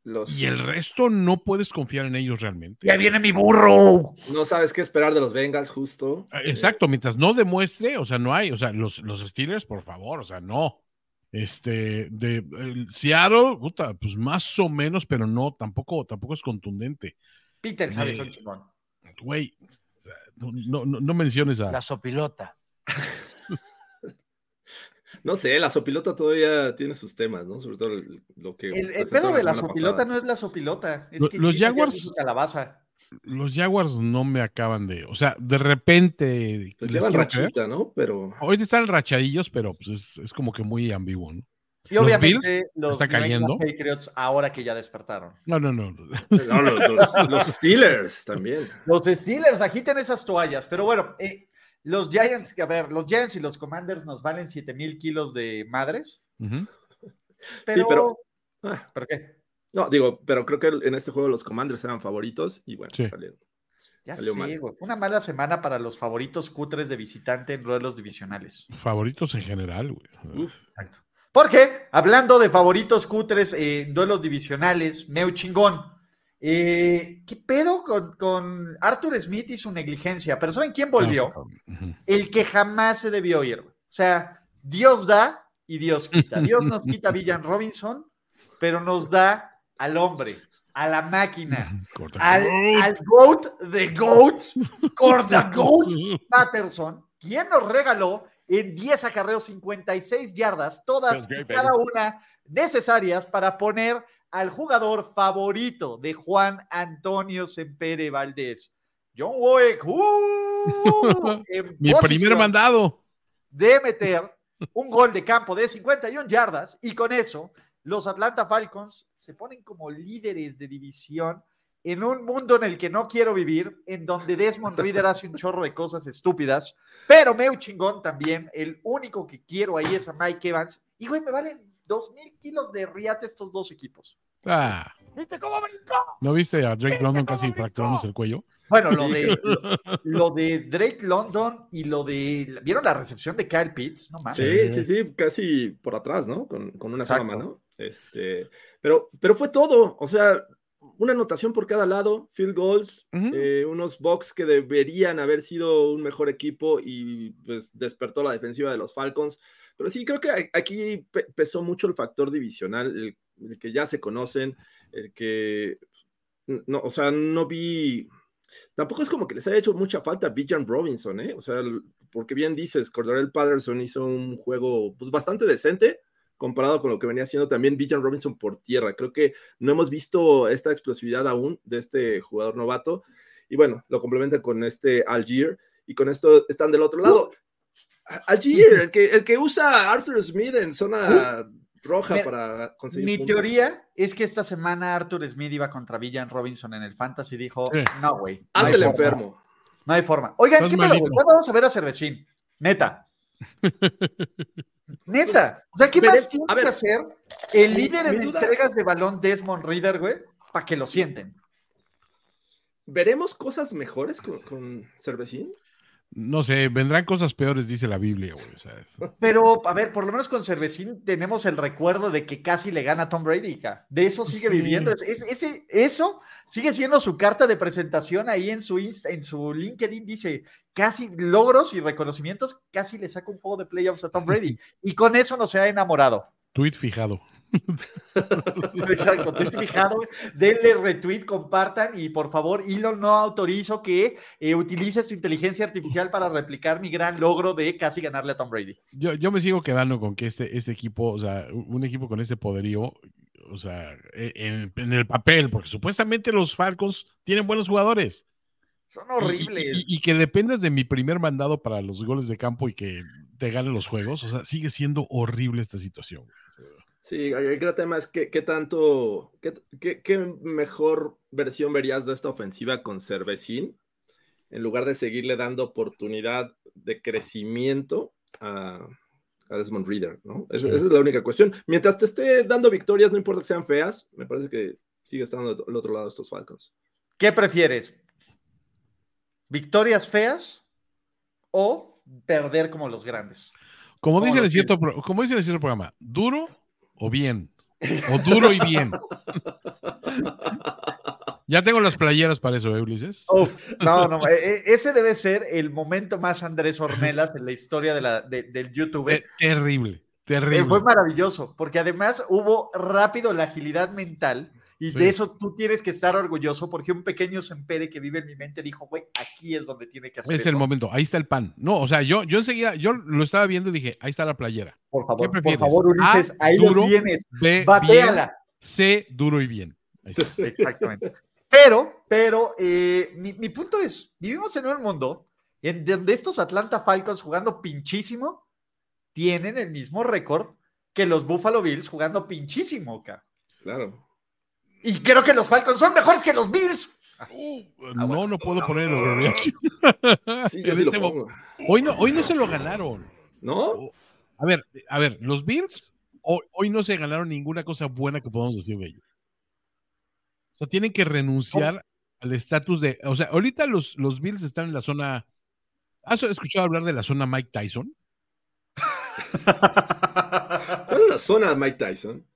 Los... Y el resto no puedes confiar en ellos realmente. Ya viene mi burro. No sabes qué esperar de los Bengals, justo. Eh, Exacto, mientras no demuestre, o sea, no hay, o sea, los, los Steelers, por favor, o sea, no. Este, de el Seattle, puta, pues más o menos, pero no, tampoco, tampoco es contundente. Peter sabe, Eh, son chingón. Güey, no, no, menciones a. La sopilota. No sé, la sopilota todavía tiene sus temas, ¿no? Sobre todo el- lo que. El, el pedo de la sopilota pasada. no es la sopilota. Es Lo- que los Jaguars- calabaza. Los Jaguars no me acaban de, o sea, de repente. Pues llevan creer. rachita, ¿no? Pero. Hoy están rachadillos, pero pues es, es como que muy ambiguo, ¿no? Y Los obviamente los está cayendo. Patriots ahora que ya despertaron. No, no, no. No, los, los- los Steelers también. Los Steelers agiten esas toallas, pero bueno, eh, los Giants, a ver, los Giants y los Commanders nos valen 7 mil kilos de madres. Pero, pero- Ah, ¿Pero qué? no, digo, pero creo que en este juego los Commanders eran favoritos y bueno, Sí. salieron. Ya Salió sé, mal. güey. Una mala semana para los favoritos cutres de visitante en duelos divisionales. Favoritos en general, güey. Uf. Exacto. Porque, hablando de favoritos cutres en duelos divisionales, Meu chingón. eh, ¿Qué pedo con, con Arthur Smith y su negligencia? Pero ¿saben quién volvió? El que jamás se debió ir. O sea, Dios da y Dios quita. Dios nos quita a Villan Robinson, pero nos da al hombre, a la máquina, al GOAT de GOATs, Corda GOAT Patterson, quien nos regaló en 10 acarreos 56 yardas, todas y cada una necesarias para poner al jugador favorito de Juan Antonio Sempere Valdés. John Woek, ¡uh! Mi primer mandado. de meter un gol de campo de 51 yardas y con eso los Atlanta Falcons se ponen como líderes de división en un mundo en el que no quiero vivir, en donde Desmond Reader hace un chorro de cosas estúpidas, pero Meu chingón también, el único que quiero ahí es a Mike Evans, y güey, me valen dos mil kilos de riate estos dos equipos. Ah, ¿Viste cómo brincó? ¿no viste a Drake London casi fracturándose el cuello? Bueno, lo de, lo, lo de Drake London y lo de, ¿vieron la recepción de Kyle Pitts? No mames. Sí, sí, sí, casi por atrás, ¿no? Con, con una sola mano. Este, pero, pero fue todo, o sea, una anotación por cada lado, field goals, eh, unos Bucks que deberían haber sido un mejor equipo y pues despertó la defensiva de los Falcons. Pero sí, creo que aquí pe- pesó mucho el factor divisional, el, el que ya se conocen, el que, no, o sea, no vi, tampoco es como que les haya hecho mucha falta Bijan Robinson, ¿eh? O sea, porque bien dices, Cordarel Patterson hizo un juego pues, bastante decente comparado con lo que venía haciendo también Bijan Robinson por tierra. Creo que no hemos visto esta explosividad aún de este jugador novato. Y bueno, lo complementa con este Algier y con esto están del otro lado. Algier, el que, el que usa Arthur Smith en zona roja Mira, para conseguir Mi puntos. teoría es que esta semana Arthur Smith iba contra Villan Robinson en el Fantasy y dijo, Sí. no, güey. Hazte hay el forma, enfermo. No hay forma. Oigan, Estás ¿qué pedo? vamos a ver a Cervecín? Neta. Neta. O sea, ¿qué más tiene a ver, que hacer el líder en entregas de balón Desmond Reader, güey? Para que lo sienten. ¿Veremos cosas mejores con, con Cervecín? No sé, vendrán cosas peores, dice la Biblia, güey. Pero, a ver, por lo menos con Cervecín tenemos el recuerdo de que casi le gana a Tom Brady. ca. De eso sigue Sí. viviendo. Es- es- ese, eso sigue siendo su carta de presentación ahí en su Insta, en su LinkedIn. Dice casi logros y reconocimientos, casi le saca un juego de playoffs a Tom Brady. Y con eso no se ha enamorado. Tweet fijado. Exacto, tweet fijado, denle retweet, compartan y por favor, Elon, no autorizo que eh, utilices tu inteligencia artificial para replicar mi gran logro de casi ganarle a Tom Brady. Yo, yo me sigo quedando con que este, este equipo, o sea, un equipo con este poderío, o sea, e, en, en el papel, porque supuestamente los Falcons tienen buenos jugadores. Son y- horribles. Y, y que dependas de mi primer mandado para los goles de campo y que te ganen los juegos, o sea, sigue siendo horrible esta situación. Sí, el gran tema es que, qué tanto, qué, qué- qué mejor versión verías de esta ofensiva con Cervecín en lugar de seguirle dando oportunidad de crecimiento a, a Desmond Reader, ¿no? Esa, Sí. esa es la única cuestión. Mientras te esté dando victorias, no importa que sean feas, me parece que sigue estando del otro lado de estos Falcons. ¿Qué prefieres? ¿Victorias feas o perder como los grandes? Como ¿Cómo dicen, lo en cierto, como dicen en cierto programa, duro o bien. O duro y bien. Ya tengo las playeras para eso, ¿eh, Ulises? Uf, no, no, e- e- ese debe ser el momento más Andrés Ornelas en la historia de la, de- del YouTube. Te- terrible, Eh, terrible. Fue maravilloso, porque además hubo rápido la agilidad mental y Sí. de eso tú tienes que estar orgulloso porque un pequeño Sempere que vive en mi mente dijo, güey, aquí es donde tiene que hacer Es eso. el momento, ahí está el pan. No, o sea, yo, yo enseguida, yo lo estaba viendo y dije, ahí está la playera. Por ¿Qué favor, por favor, Ulises, A, ahí duro, lo tienes. B, Bateala. C, duro y bien. Ahí está. Exactamente. Pero, pero, eh, mi, mi punto es, vivimos en un mundo en donde estos Atlanta Falcons jugando pinchísimo tienen el mismo récord que los Buffalo Bills jugando pinchísimo, ca. Claro. Y creo que los Falcons son mejores que los Bills. Uh, Ah, no, bueno. puedo poner el overreaction. Sí, yo En sí lo este. Hoy no, hoy no se lo ganaron. ¿No? A ver, a ver, los Bills hoy, hoy no se ganaron ninguna cosa buena que podamos decir de ellos. O sea, tienen que renunciar al estatus de. O sea, ahorita los, los Bills están en la zona. ¿Has escuchado hablar de la zona Mike Tyson? ¿Cuál es la zona de Mike Tyson?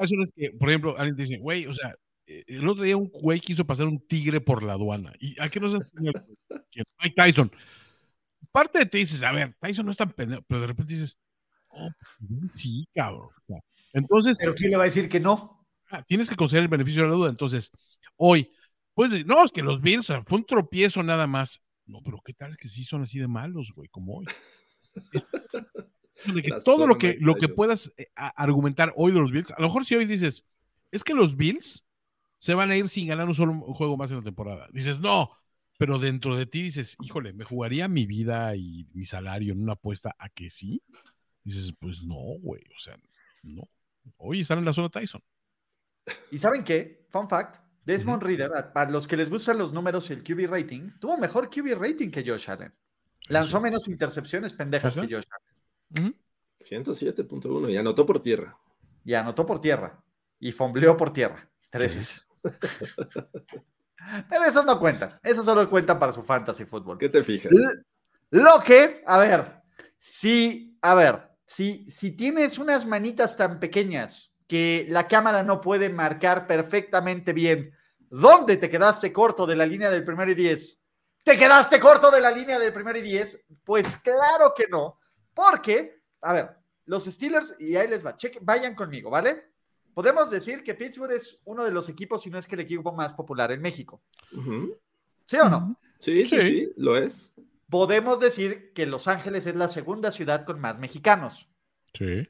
Es que, por ejemplo, alguien te dice, güey, o sea, eh, el otro día un güey quiso pasar un tigre por la aduana. ¿Y a qué no sabes quién es? Mike Tyson. Parte de ti dices, a ver, Tyson no es tan pendejo, pero de repente dices, oh, pues, sí, cabrón. Entonces, Pero ¿quién le va a decir que no? ah, tienes que conceder el beneficio de la duda. Entonces, hoy, pues, no, es que los Bills fue un tropiezo nada más. No, pero ¿qué tal que sí son así de malos, güey, como hoy? De que La todo lo que, lo que puedas eh, argumentar hoy de los Bills, a lo mejor si hoy dices, es que los Bills se van a ir sin ganar un solo juego más en la temporada. Dices, no, pero dentro de ti dices, híjole, ¿me jugaría mi vida y mi salario en una apuesta a que sí? Dices, pues no, güey, o sea, no. Hoy están en la zona Tyson. ¿Y saben qué? Fun fact. Desmond Reader, a- para los que les gustan los números y el QB rating, tuvo mejor QB rating que Josh Allen. Lanzó menos intercepciones pendejas ¿Eso? que Josh Allen. Ujú. 107.1 y anotó por tierra. Y anotó por tierra. Y fombleó por tierra. Tres veces. Pero esos no cuentan. Esos solo cuentan para su fantasy fútbol. ¿Qué te fijas? Lo que, a ver, si, a ver, si, si tienes unas manitas tan pequeñas que la cámara no puede marcar perfectamente bien dónde te quedaste corto de la línea del primero y diez, ¿te quedaste corto de la línea del primero y diez? Pues claro que no, porque, a ver, los Steelers, y ahí les va, cheque, vayan conmigo, ¿vale? Podemos decir que Pittsburgh es uno de los equipos, si no es que el equipo más popular en México. ¿Sí o no? Sí, sí, Sí. sí, lo es. podemos decir que Los Ángeles es la segunda ciudad con más mexicanos. Sí.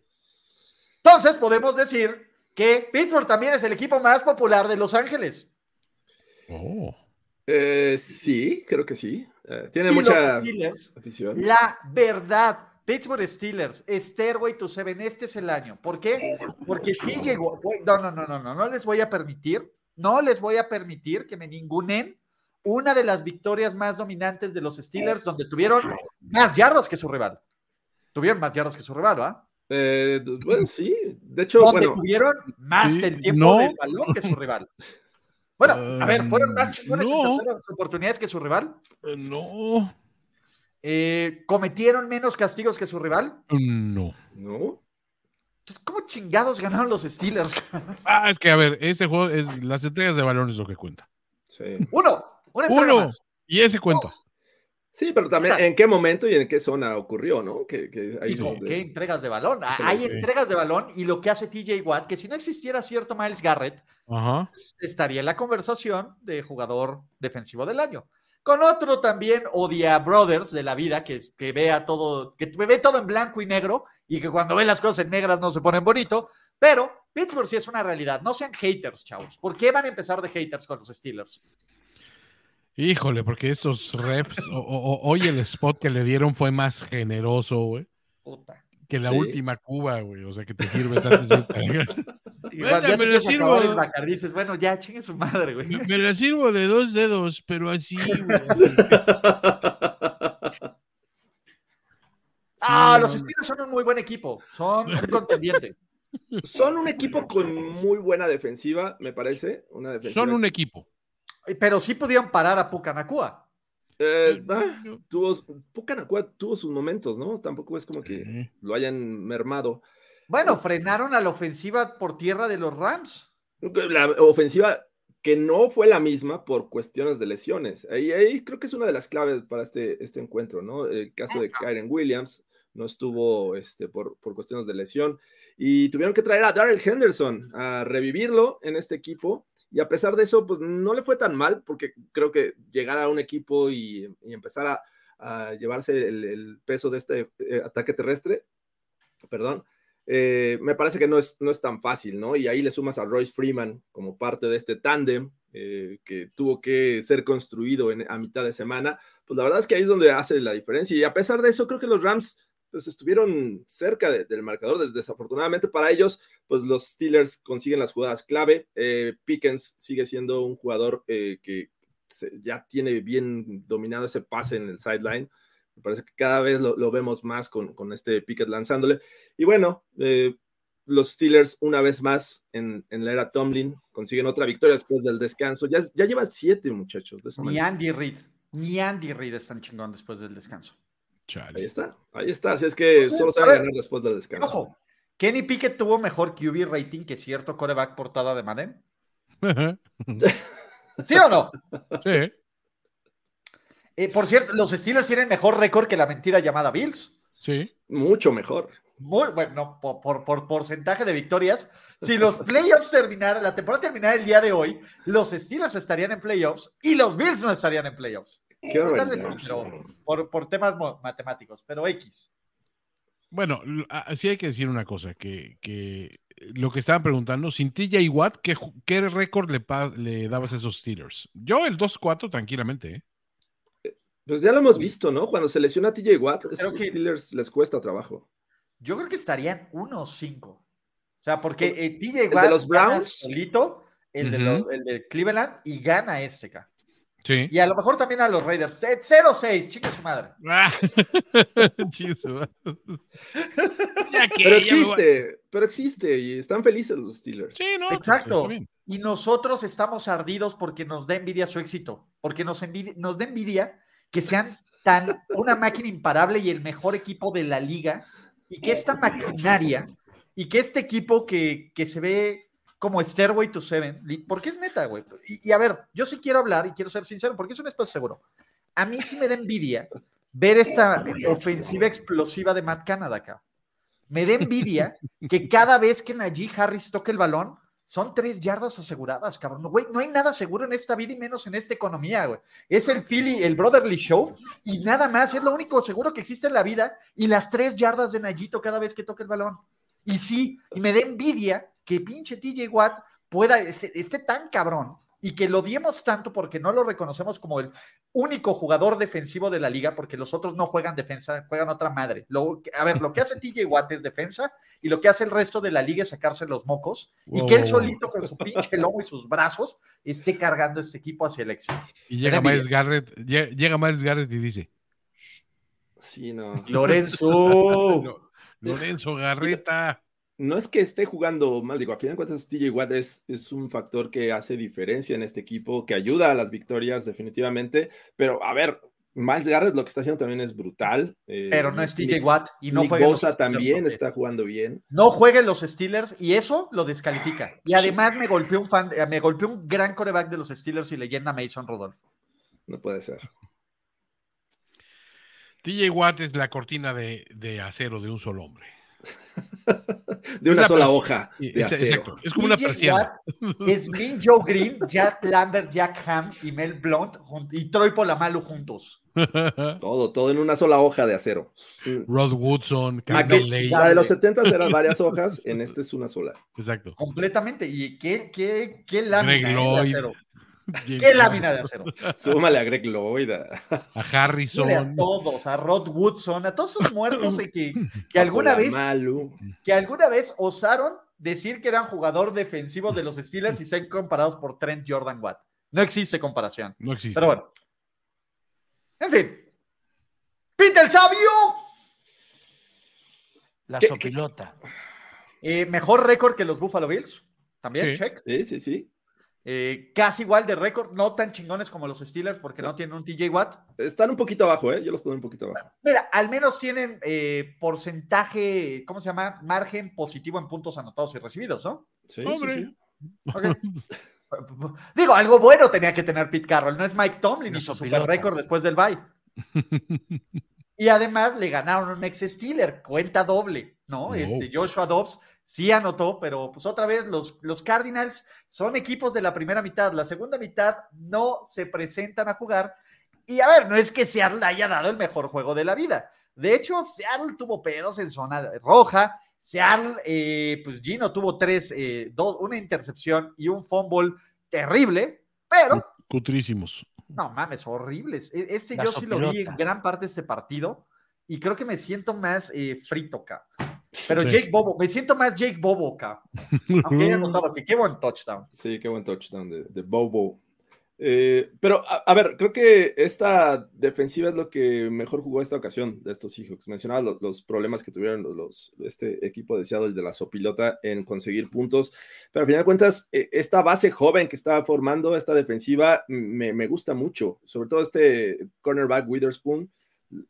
Entonces podemos decir que Pittsburgh también es el equipo más popular de Los Ángeles. Oh. Eh, sí, creo que sí. Eh, tiene y mucha los Steelers, afición. la verdad, Pittsburgh Steelers, Stairway to Seven, este es el año. ¿Por qué? Porque TJ Watt, no, no, no, no, no, no les voy a permitir, no les voy a permitir que me ningunen una de las victorias más dominantes de los Steelers, donde tuvieron más yardas que su rival. Tuvieron más yardas que su rival, ¿va? Eh, bueno, sí. De hecho, donde bueno, tuvieron más sí, el tiempo no. del balón que su rival. Bueno, a ver, ¿fueron más chingones no. en terceras oportunidades que su rival? Eh, No, Eh, ¿Cometieron menos castigos que su rival? no. ¿no? Entonces, ¿Cómo chingados ganaron los Steelers? Ah, es que a ver, este juego es las entregas de balón es lo que cuenta. Sí. Uno, una entrega Uno, más. y ese cuenta. Dos. Sí, pero también en qué momento y en qué zona ocurrió, ¿no? Que, que ahí ¿Y con donde- qué entregas de balón? Ah, Sí, Hay sí. entregas de balón y lo que hace TJ Watt, que si no existiera cierto Miles Garrett, Ajá. estaría en la conversación de jugador defensivo del año. Con otro también odia Brothers de la vida, que, que vea todo, que ve todo en blanco y negro y que cuando ve las cosas en negras no se ponen bonito, pero Pittsburgh sí es una realidad. No sean haters, chavos. ¿Por qué van a empezar de haters con los Steelers? Híjole, porque estos reps, o- o- hoy el spot que le dieron fue más generoso, güey, Puta. Que la Sí. última Cuba, güey. O sea, que te sirves antes de Igual ya me acabar sirvo. dices, bueno, ya chingue su madre, güey. Me la sirvo de dos dedos, pero así, güey. Ah, Sí, los Steelers son un muy buen equipo. Son un contendiente. Son un equipo con muy buena defensiva, me parece. Una defensiva. Son un equipo. Pero sí pudieron parar a Pucanacua. Eh, ah, tuvo, tuvo sus momentos, ¿no? Tampoco es como que lo hayan mermado. Bueno, frenaron a la ofensiva por tierra de los Rams. La ofensiva que no fue la misma por cuestiones de lesiones. Ahí, ahí creo que es una de las claves para este, este encuentro, ¿no? El caso de Kyren Williams no estuvo este, por, por cuestiones de lesión y tuvieron que traer a Darrell Henderson a revivirlo en este equipo. Y a pesar de eso, pues no le fue tan mal, porque creo que llegar a un equipo y, y empezar a, llevarse el, peso de este eh, ataque terrestre, perdón, eh, me parece que no es, no es tan fácil, ¿no? Y ahí le sumas a Royce Freeman como parte de este tándem eh, que tuvo que ser construido a mitad de semana, pues la verdad es que ahí es donde hace la diferencia. Y a pesar de eso, creo que los Rams pues estuvieron cerca de- del marcador. Des- Desafortunadamente para ellos, pues los Steelers consiguen las jugadas clave. Eh, Pickens sigue siendo un jugador eh, que se- ya tiene bien dominado ese pase en el sideline. Me parece que cada vez lo, lo vemos más con, con este Pickett lanzándole. Y bueno, eh, los Steelers una vez más en, en la era Tomlin consiguen otra victoria después del descanso. Ya, ya llevan siete muchachos. De esa Ni manera. Andy Reid. Ni Andy Reid es tan chingón después del descanso. Ahí está, ahí está. Así es que solo ver. ganar después del descanso. Ojo, Kenny Pickett tuvo mejor QB rating que cierto coreback portada de Madden. ¿Sí o no? sí, Eh, por cierto, los Steelers tienen mejor récord que la mentira llamada Bills. sí. Mucho mejor. Muy bueno, por, por- por porcentaje de victorias. Si los playoffs terminaran, la temporada terminara el día de hoy, los Steelers estarían en playoffs y los Bills no estarían en playoffs. Qué Tal vez sí, barbaridad. pero por, por temas matemáticos, pero X. Bueno, sí hay que decir una cosa, que, que lo que estaban preguntando, sin TJ Watt, ¿qué, qué récord le, le dabas a esos Steelers? Yo el 2-4 tranquilamente, ¿eh? Pues ya lo hemos visto, ¿no? Cuando se lesiona a TJ Watt, Creo esos que- Steelers les cuesta trabajo. Yo creo que estarían 1-5. O sea, porque eh, TJ de Watt los gana Browns? solito, el, de los- el de Cleveland, y gana este, ca. Sí. Y a lo mejor también a los Raiders. Eh, 0-6, chingue su madre. Ah, Pero existe, pero existe y están felices los Steelers. Sí, no. Exacto. Y nosotros estamos ardidos porque nos da envidia su éxito, porque nos, envidia- nos da envidia que sean tan una máquina imparable y el mejor equipo de la liga, y que esta maquinaria, y que este equipo que, que se ve como Stairway to Seven, porque es neta, güey. Y, y a ver, yo sí quiero hablar y quiero ser sincero, porque es un espacio seguro. A mí sí me da envidia ver esta ofensiva explosiva de Matt Canada acá. Me da envidia que cada vez que Najee Harris toque el balón, son tres yardas aseguradas, cabrón. Güey, no hay nada seguro en esta vida y menos en esta economía, güey. Es el Philly, el Brotherly Show y nada más. Es lo único seguro que existe en la vida y las tres yardas de Nayito cada vez que toque el balón. Y sí, me da envidia que pinche TJ Watt pueda, esté, tan cabrón y que lo odiemos tanto porque no lo reconocemos como el único jugador defensivo de la liga, porque los otros no juegan defensa, juegan otra madre. Lo, a ver, lo que hace TJ Watt es defensa y lo que hace el resto de la liga es sacarse los mocos y que él solito con su pinche lomo y sus brazos esté cargando este equipo hacia el éxito. Y llega Miles Garrett, llega, llega Miles Garrett y dice, Sí, no. Lorenzo. "Lo- Lorenzo Garreta. No es que esté jugando mal, digo, a final de cuentas, TJ Watt es, es un factor que hace diferencia en este equipo, que ayuda a las victorias definitivamente, pero a ver, Miles Garrett lo que está haciendo también es brutal. eh, Pero no es TJ Watt y no juega Bosa Steelers, también está jugando bien. No jueguen los Steelers y eso lo descalifica. Y además me golpeó un fan, eh, me golpeó un gran coreback de los Steelers y leyenda Mason Rodolfo. No puede ser. TJ Watt es la cortina de, de acero de un solo hombre. De una la sola hoja de Es- acero. exacto, es como una persiana. Es Mean Joe Green, Jack Lambert, Jack Ham y Mel Blunt y Troy Polamalu juntos. Todo, todo en una sola hoja de acero. Rod Woodson, ya. La de los 70 eran varias hojas, en este es una sola. Exacto. Completamente. Y qué, qué, qué lámina eh, de acero. James Qué lámina de acero. Súmale a Greg Lloyd. a- A Dile a Harrison. todos, a Rod Woodson, a todos esos muertos que, que alguna vez Malu. que alguna vez osaron decir que eran jugador defensivo de los Steelers y sean comparados por Trent Jordan Watt. No existe comparación. No existe. Pero bueno. En fin. Peter Sabio. La ¿Qué- sopilota. Eh, mejor récord que los Buffalo Bills. También, Sí. check. Sí, sí, sí. Eh, casi igual de récord, no tan chingones como los Steelers porque no tienen un TJ Watt. Están un poquito abajo, ¿eh? Yo los pongo un poquito abajo. Mira, al menos tienen eh, porcentaje, ¿cómo se llama? Margen positivo en puntos anotados y recibidos, ¿no? Sí, Hombre. sí, sí. Digo, algo bueno tenía que tener Pete Carroll, no es Mike Tomlin su super récord después del bye. Y además le ganaron un ex Steeler, cuenta doble, ¿no? Wow. Este Joshua Dobbs sí anotó, pero pues otra vez los, los Cardinals son equipos de la primera mitad, la segunda mitad no se presentan a jugar. Y a ver, no es que Seattle haya dado el mejor juego de la vida. De hecho, Seattle tuvo pedos en zona roja. Seattle, eh, pues Gino tuvo tres, eh, dos, una intercepción y un fumble terrible, pero Cutrísimos. no mames, horribles. E- Este La yo sí lo vi en sopilota. gran parte de este partido y creo que me siento más eh, frito, ca. Pero Sí. Jake Bobo, me siento más Jake Bobo, ca. Aunque haya notado que qué buen touchdown. Sí, qué buen touchdown de, de Bobo. Eh, pero, a, a ver, creo que esta defensiva es lo que mejor jugó esta ocasión de estos Seahawks. Mencionaba lo- los, problemas que tuvieron los, los- este equipo de Seattle de la sopilota en conseguir puntos, pero al final de cuentas, eh, esta base joven que estaba formando esta defensiva me, me gusta mucho. Sobre todo este cornerback Witherspoon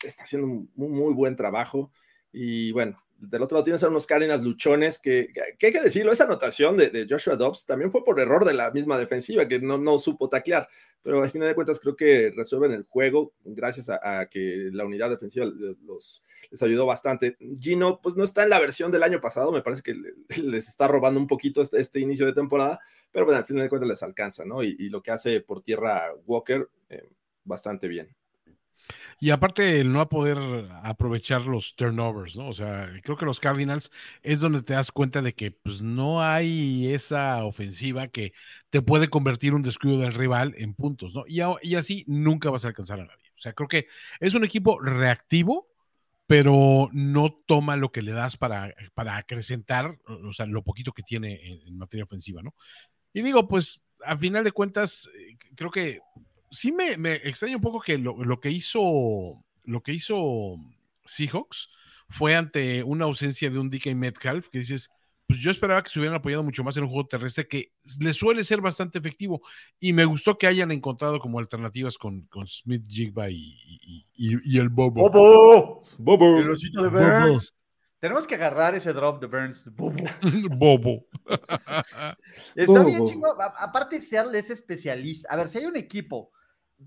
está haciendo un muy, muy buen trabajo. Y bueno, del otro lado tienes a unos Cardinals luchones que, que- hay que decirlo, esa anotación de, Joshua Dobbs también fue por error de la misma defensiva que no, no supo taclear, pero al final de cuentas creo que resuelven el juego gracias a, que la unidad defensiva les ayudó bastante. Gino pues no está en la versión del año pasado, me parece que le- les está robando un poquito este, este inicio de temporada, pero bueno, al final de cuentas les alcanza, ¿no? Y, y lo que hace por tierra Walker, eh, bastante bien. Y aparte el no poder aprovechar los turnovers, ¿no? O sea, creo que los Cardinals es donde te das cuenta de que pues no hay esa ofensiva que te puede convertir un descuido del rival en puntos, ¿no? Y, así nunca vas a alcanzar a nadie. O sea, creo que es un equipo reactivo, pero no toma lo que le das para, para acrecentar, o sea, lo poquito que tiene en, en materia ofensiva, ¿no? Y digo, pues, a final de cuentas, eh, creo que sí me, me extraña un poco que lo, lo que hizo lo que hizo Seahawks fue ante una ausencia de un DK Metcalf que dices, pues yo esperaba que se hubieran apoyado mucho más en un juego terrestre que le suele ser bastante efectivo y me gustó que hayan encontrado como alternativas con, con Smith Jigba y, y- y- y el Bobo. ¡Bobo! Bobo. El osito de Bobo. Burns. Tenemos que agarrar ese drop de Burns. Bobo. Bobo. Está Bobo. bien, chingo. Aparte, Seattle es especialista. A ver, si hay un equipo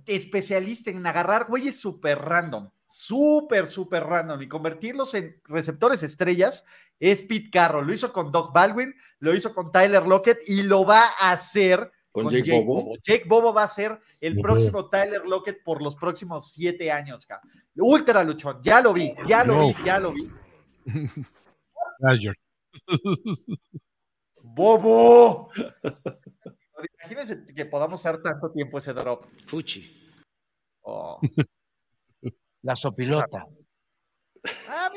especialista en agarrar güeyes súper random, súper, súper random y convertirlos en receptores estrellas, es Pete Carroll. Lo hizo con Doc Baldwin, lo hizo con Tyler Lockett y lo va a hacer Con Jake Bobo. Jake Bobo va a ser el Bobo. próximo Tyler Lockett por los próximos siete años. ca. Ultra luchón. Ya lo vi, ya lo No. vi, ya lo vi. Bobo. Imagínense que podamos usar tanto tiempo ese drop. Fuchi. Oh. La sopilota. Ah,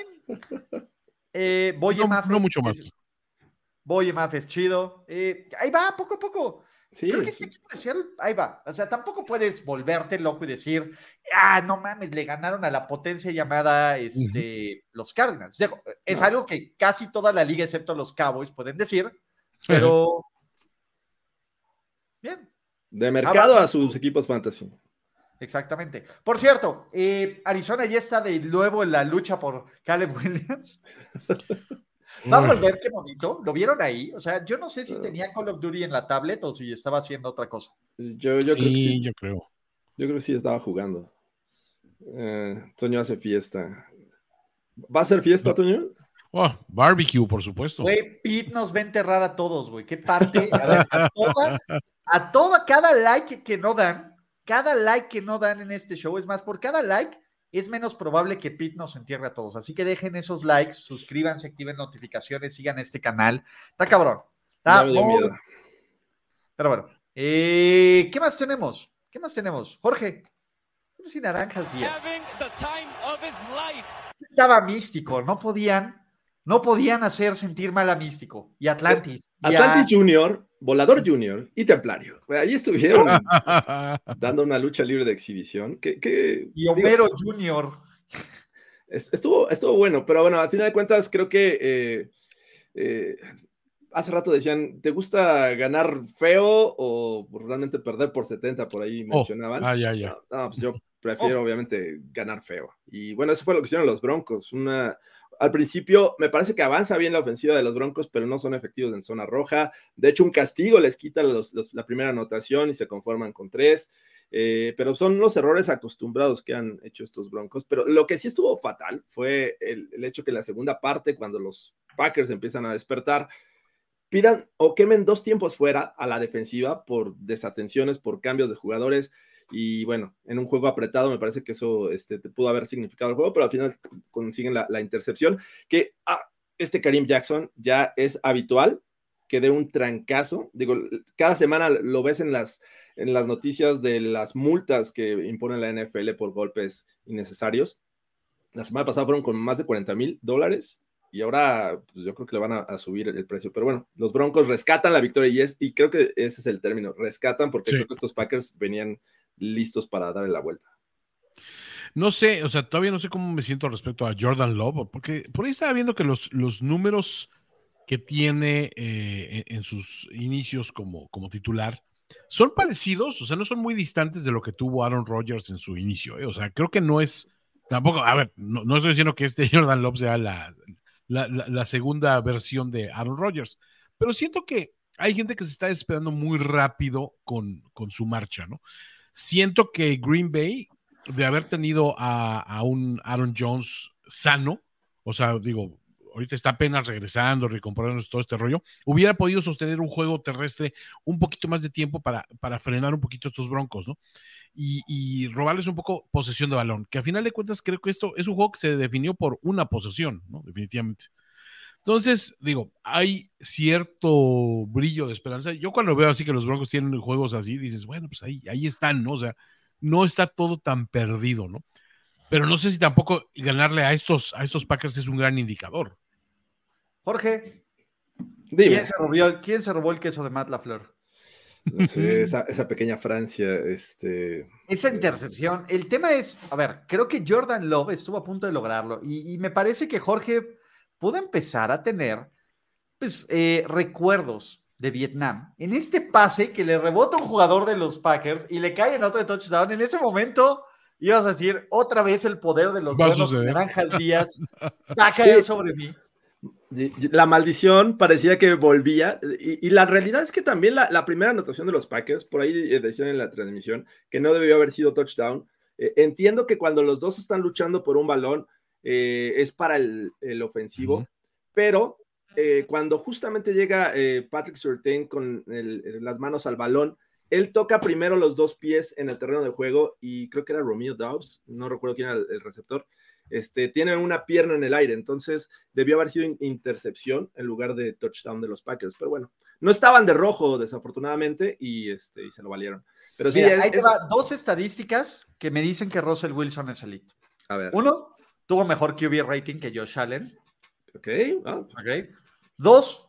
eh, Boye No, Mafe no mucho más. Boye Mafe es chido. Eh, ahí va, poco a poco. Sí, Creo que sí. este equipo de Seattle, ahí va. O sea, tampoco puedes volverte loco y decir, ah, no mames, le ganaron a la potencia llamada este, los Cardinals. Digo, es No. algo que casi toda la liga, excepto los Cowboys, pueden decir, pero. Bien, De mercado a sus equipos fantasy. exactamente. Por cierto, eh, Arizona ya está de nuevo en la lucha por Caleb Williams. Va a volver, qué bonito. ¿Lo vieron ahí? O sea, yo no sé si tenía Call of Duty en la tablet o si estaba haciendo otra cosa. Yo, yo creo que sí, sí. yo creo. Yo creo que sí estaba jugando. Eh, Toño hace fiesta. ¿Va a ser fiesta, Toño? Oh, barbecue, por supuesto. Güey, Pete nos va a enterrar a todos, güey. ¿Qué parte? A ver, a toda, a toda, cada like que no dan, cada like que no dan en este show, es más, por cada like es menos probable que Pete nos entierre a todos. Así que dejen esos likes, suscríbanse, activen notificaciones, sigan este canal. Está cabrón. Está miedo. Pero bueno, eh, ¿qué más tenemos? ¿Qué más tenemos? Jorge, sin naranjas días. Estaba místico, no podían, no podían hacer sentir mal a místico. Y Atlantis. y a- Atlantis Junior, Volador Junior y Templario. Ahí estuvieron dando una lucha libre de exhibición. Que, que- y digo, Homero Junior. es- estuvo, estuvo bueno, pero bueno, al final de cuentas creo que eh, eh, hace rato decían, ¿te gusta ganar feo o realmente perder por 70? Por ahí Oh, mencionaban. ah, ya, ya. No, no, pues yo prefiero obviamente ganar feo. Y bueno, eso fue lo que hicieron los Broncos. Una, al principio me parece que avanza bien la ofensiva de los Broncos, pero no son efectivos en zona roja. De hecho, un castigo les quita la primera anotación y se conforman con tres. Eh, pero son los errores acostumbrados que han hecho estos Broncos. Pero lo que sí estuvo fatal fue el, el hecho que en la segunda parte, cuando los Packers empiezan a despertar, pidan o quemen dos tiempos fuera a la defensiva por desatenciones, por cambios de jugadores. Y bueno, en un juego apretado me parece que eso este, te pudo haber significado el juego, pero al final consiguen la, la intercepción. Que ah, este Karim Jackson ya es habitual que dé un trancazo. Digo, cada semana lo ves en las, en las noticias de las multas que impone la NFL por golpes innecesarios. La semana pasada fueron con más de 40 mil dólares y ahora pues, yo creo que le van a, a, subir el precio. Pero bueno, los Broncos rescatan la victoria y, es, y creo que ese es el término, rescatan porque sí. creo que estos Packers venían listos para darle la vuelta. No sé, o sea, todavía no sé cómo me siento respecto a Jordan Love, porque por ahí estaba viendo que los, los números que tiene eh, en, sus inicios como, como titular son parecidos, o sea, no son muy distantes de lo que tuvo Aaron Rodgers en su inicio. Eh, o sea, creo que no es tampoco, a ver, no, no estoy diciendo que este Jordan Love sea la, la, segunda versión de Aaron Rodgers, pero siento que hay gente que se está desesperando muy rápido con, con su marcha, ¿no? Siento que Green Bay, de haber tenido a, a un Aaron Jones sano, o sea, digo, ahorita está apenas regresando, recomprando todo este rollo, hubiera podido sostener un juego terrestre un poquito más de tiempo para, para frenar un poquito estos broncos, ¿no? Y, y, robarles un poco posesión de balón, que a final de cuentas creo que esto es un juego que se definió por una posesión, ¿no? Definitivamente. Entonces, digo, hay cierto brillo de esperanza. Yo cuando veo así que los broncos tienen juegos así, dices, bueno, pues ahí, ahí están, ¿no? O sea, no está todo tan perdido, ¿no? Pero no sé si tampoco ganarle a estos, a estos Packers es un gran indicador. Jorge, Dime. ¿quién se, robó, ¿quién se robó el queso de Matt LaFleur? No sé, esa, esa, pequeña Francia, este... Esa intercepción. El tema es, a ver, creo que Jordan Love estuvo a punto de lograrlo y, y me parece que Jorge pudo empezar a tener pues, eh, recuerdos de Vietnam. En este pase que le rebota un jugador de los Packers y le cae en otro de touchdown, en ese momento ibas a decir otra vez el poder de los buenos naranjas días va a caer sobre mí. La maldición parecía que volvía y, y la realidad es que también la, la, primera anotación de los Packers, por ahí decían en la transmisión que no debió haber sido touchdown. Eh, entiendo que cuando los dos están luchando por un balón eh, es para el, el ofensivo, uh -huh. pero eh, cuando justamente llega eh, Patrick Surtain con el, las manos al balón, él toca primero los dos pies en el terreno de juego y creo que era Romeo Dobbs, no recuerdo quién era el, el receptor, este, tienen una pierna en el aire, entonces debió haber sido in- intercepción en lugar de touchdown de los Packers, pero bueno, no estaban de rojo desafortunadamente y, este, y se lo valieron. Pero sí, Mira, es- ahí te es- va dos estadísticas que me dicen que Russell Wilson es elite. a ver, Uno, tuvo mejor QB rating que Josh Allen. ok, ah, Ok. Dos,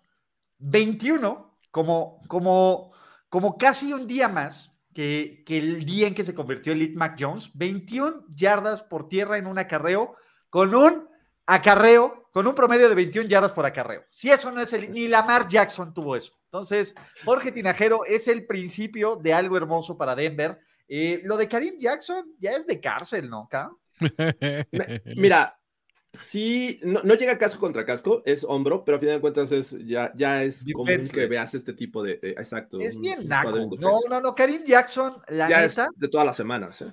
21, como, como, como casi un día más que, que el día en que se convirtió Elite Mac Jones, 21 yardas por tierra en un acarreo, con un acarreo, con un promedio de 21 yardas por acarreo. Si eso no es el, ni Lamar Jackson tuvo eso. Entonces, Jorge Tinajero es el principio de algo hermoso para Denver. Eh, lo de Karim Jackson ya es de cárcel, ¿no? Ca? Mira, sí, no, no llega casco contra casco, es hombro, pero a final de cuentas es, ya, ya es común que veas este tipo de, de- exacto. Es bien naco. No, no, no. Karim Jackson, la ya neta. es de todas las semanas, ¿eh?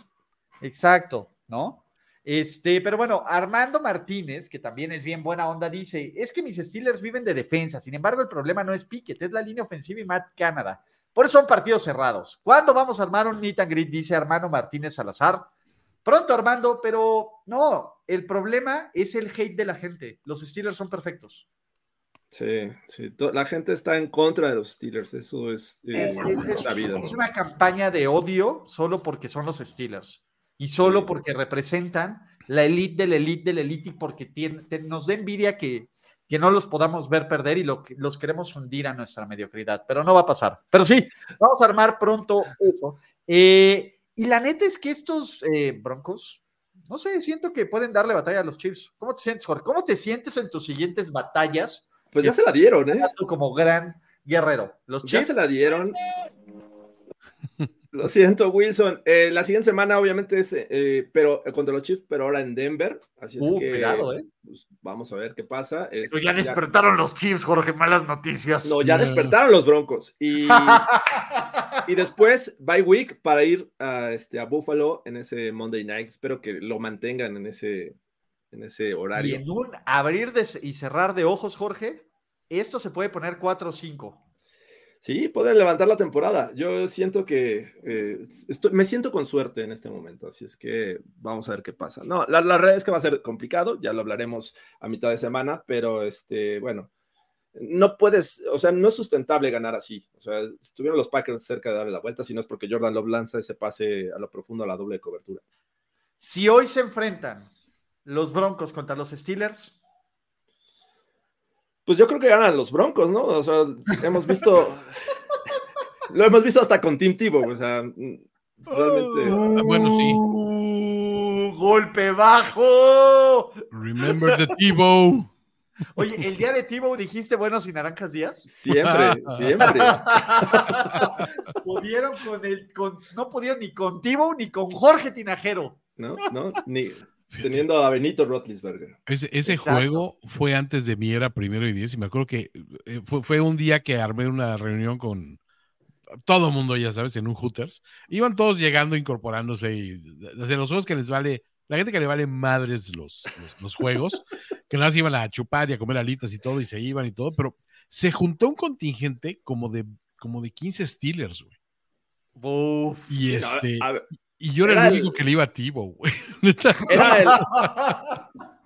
Exacto, ¿no? Este, pero bueno, Armando Martínez, que también es bien buena onda, dice: Es que mis Steelers viven de defensa. Sin embargo, el problema no es Pickett, es la línea ofensiva y Matt Canada. Por eso son partidos cerrados. ¿Cuándo vamos a armar un meet and greet? Dice Armando Martínez Salazar. Pronto, Armando, pero no, el problema es el hate de la gente. Los Steelers son perfectos. Sí, sí. La gente está en contra de los Steelers, eso es, Es, es- es- sabido. es una campaña de odio solo porque son los Steelers y solo Sí. porque representan la elite de la elite de la elite y porque tien- te- nos da envidia que, que no los podamos ver perder y lo, que- los queremos hundir a nuestra mediocridad, pero no va a pasar. Pero sí, vamos a armar pronto eso. Eh, y la neta es que estos eh, Broncos, no sé, siento que pueden darle batalla a los Chiefs. ¿Cómo te sientes, Jorge? ¿Cómo te sientes en tus siguientes batallas Pues ya se la dieron, ¿eh? como gran guerrero? Los Ya se la dieron. Lo siento, Wilson. Eh, la siguiente semana, obviamente, es, eh, pero contra los Chiefs, pero ahora en Denver. Así es Uh, que cuidado, ¿eh? pues, vamos a ver qué pasa. Es- Pero ya despertaron los Chiefs, Jorge, malas noticias. No, ya No. despertaron los Broncos. Y, y después, bye week para ir a, este, a Buffalo en ese Monday night. Espero que lo mantengan en ese, en ese y horario. en un abrir de- y cerrar de ojos, Jorge, esto se puede poner 4 o 5. Sí, pueden levantar la temporada. Yo siento que eh, me siento con suerte en este momento, así es que vamos a ver qué pasa. No, la, la realidad es que va a ser complicado, ya lo hablaremos a mitad de semana, pero este, bueno, no puedes, o sea, no es sustentable ganar así. O sea, estuvieron los Packers cerca de darle la vuelta, si no es porque Jordan Love lanza ese pase a lo profundo a la doble cobertura. Si hoy se enfrentan los Broncos contra los Steelers, Pues yo creo que ganan los Broncos, ¿no? O sea, hemos visto, lo hemos visto hasta con Team Tebow, o sea, realmente. Ah, bueno, sí. ¡Uh, golpe bajo. Remember the Tivo. Oye, el día de Tibo dijiste buenos y naranjas días. Siempre, siempre. Pudieron con el, con, no pudieron ni con Tibo ni con Jorge Tinajero. ¿no? ¿no? Ni teniendo a Benito Rotlisberger. Ese, ese Exacto. juego fue antes de mi era primero y diez, y me acuerdo que eh, fue, fue un día que armé una reunión con todo mundo, ya sabes, en un Hooters. Iban todos llegando, incorporándose y desde los juegos que les vale, la gente que le vale madres los, los, los juegos, que nada más iban a chupar y a comer alitas y todo, y se iban y todo, pero se juntó un contingente como de, como de 15 Steelers, güey. Uf. Y Sí, este, a ver, y yo era, era el el- único que le iba a Tivo, güey. Era, el,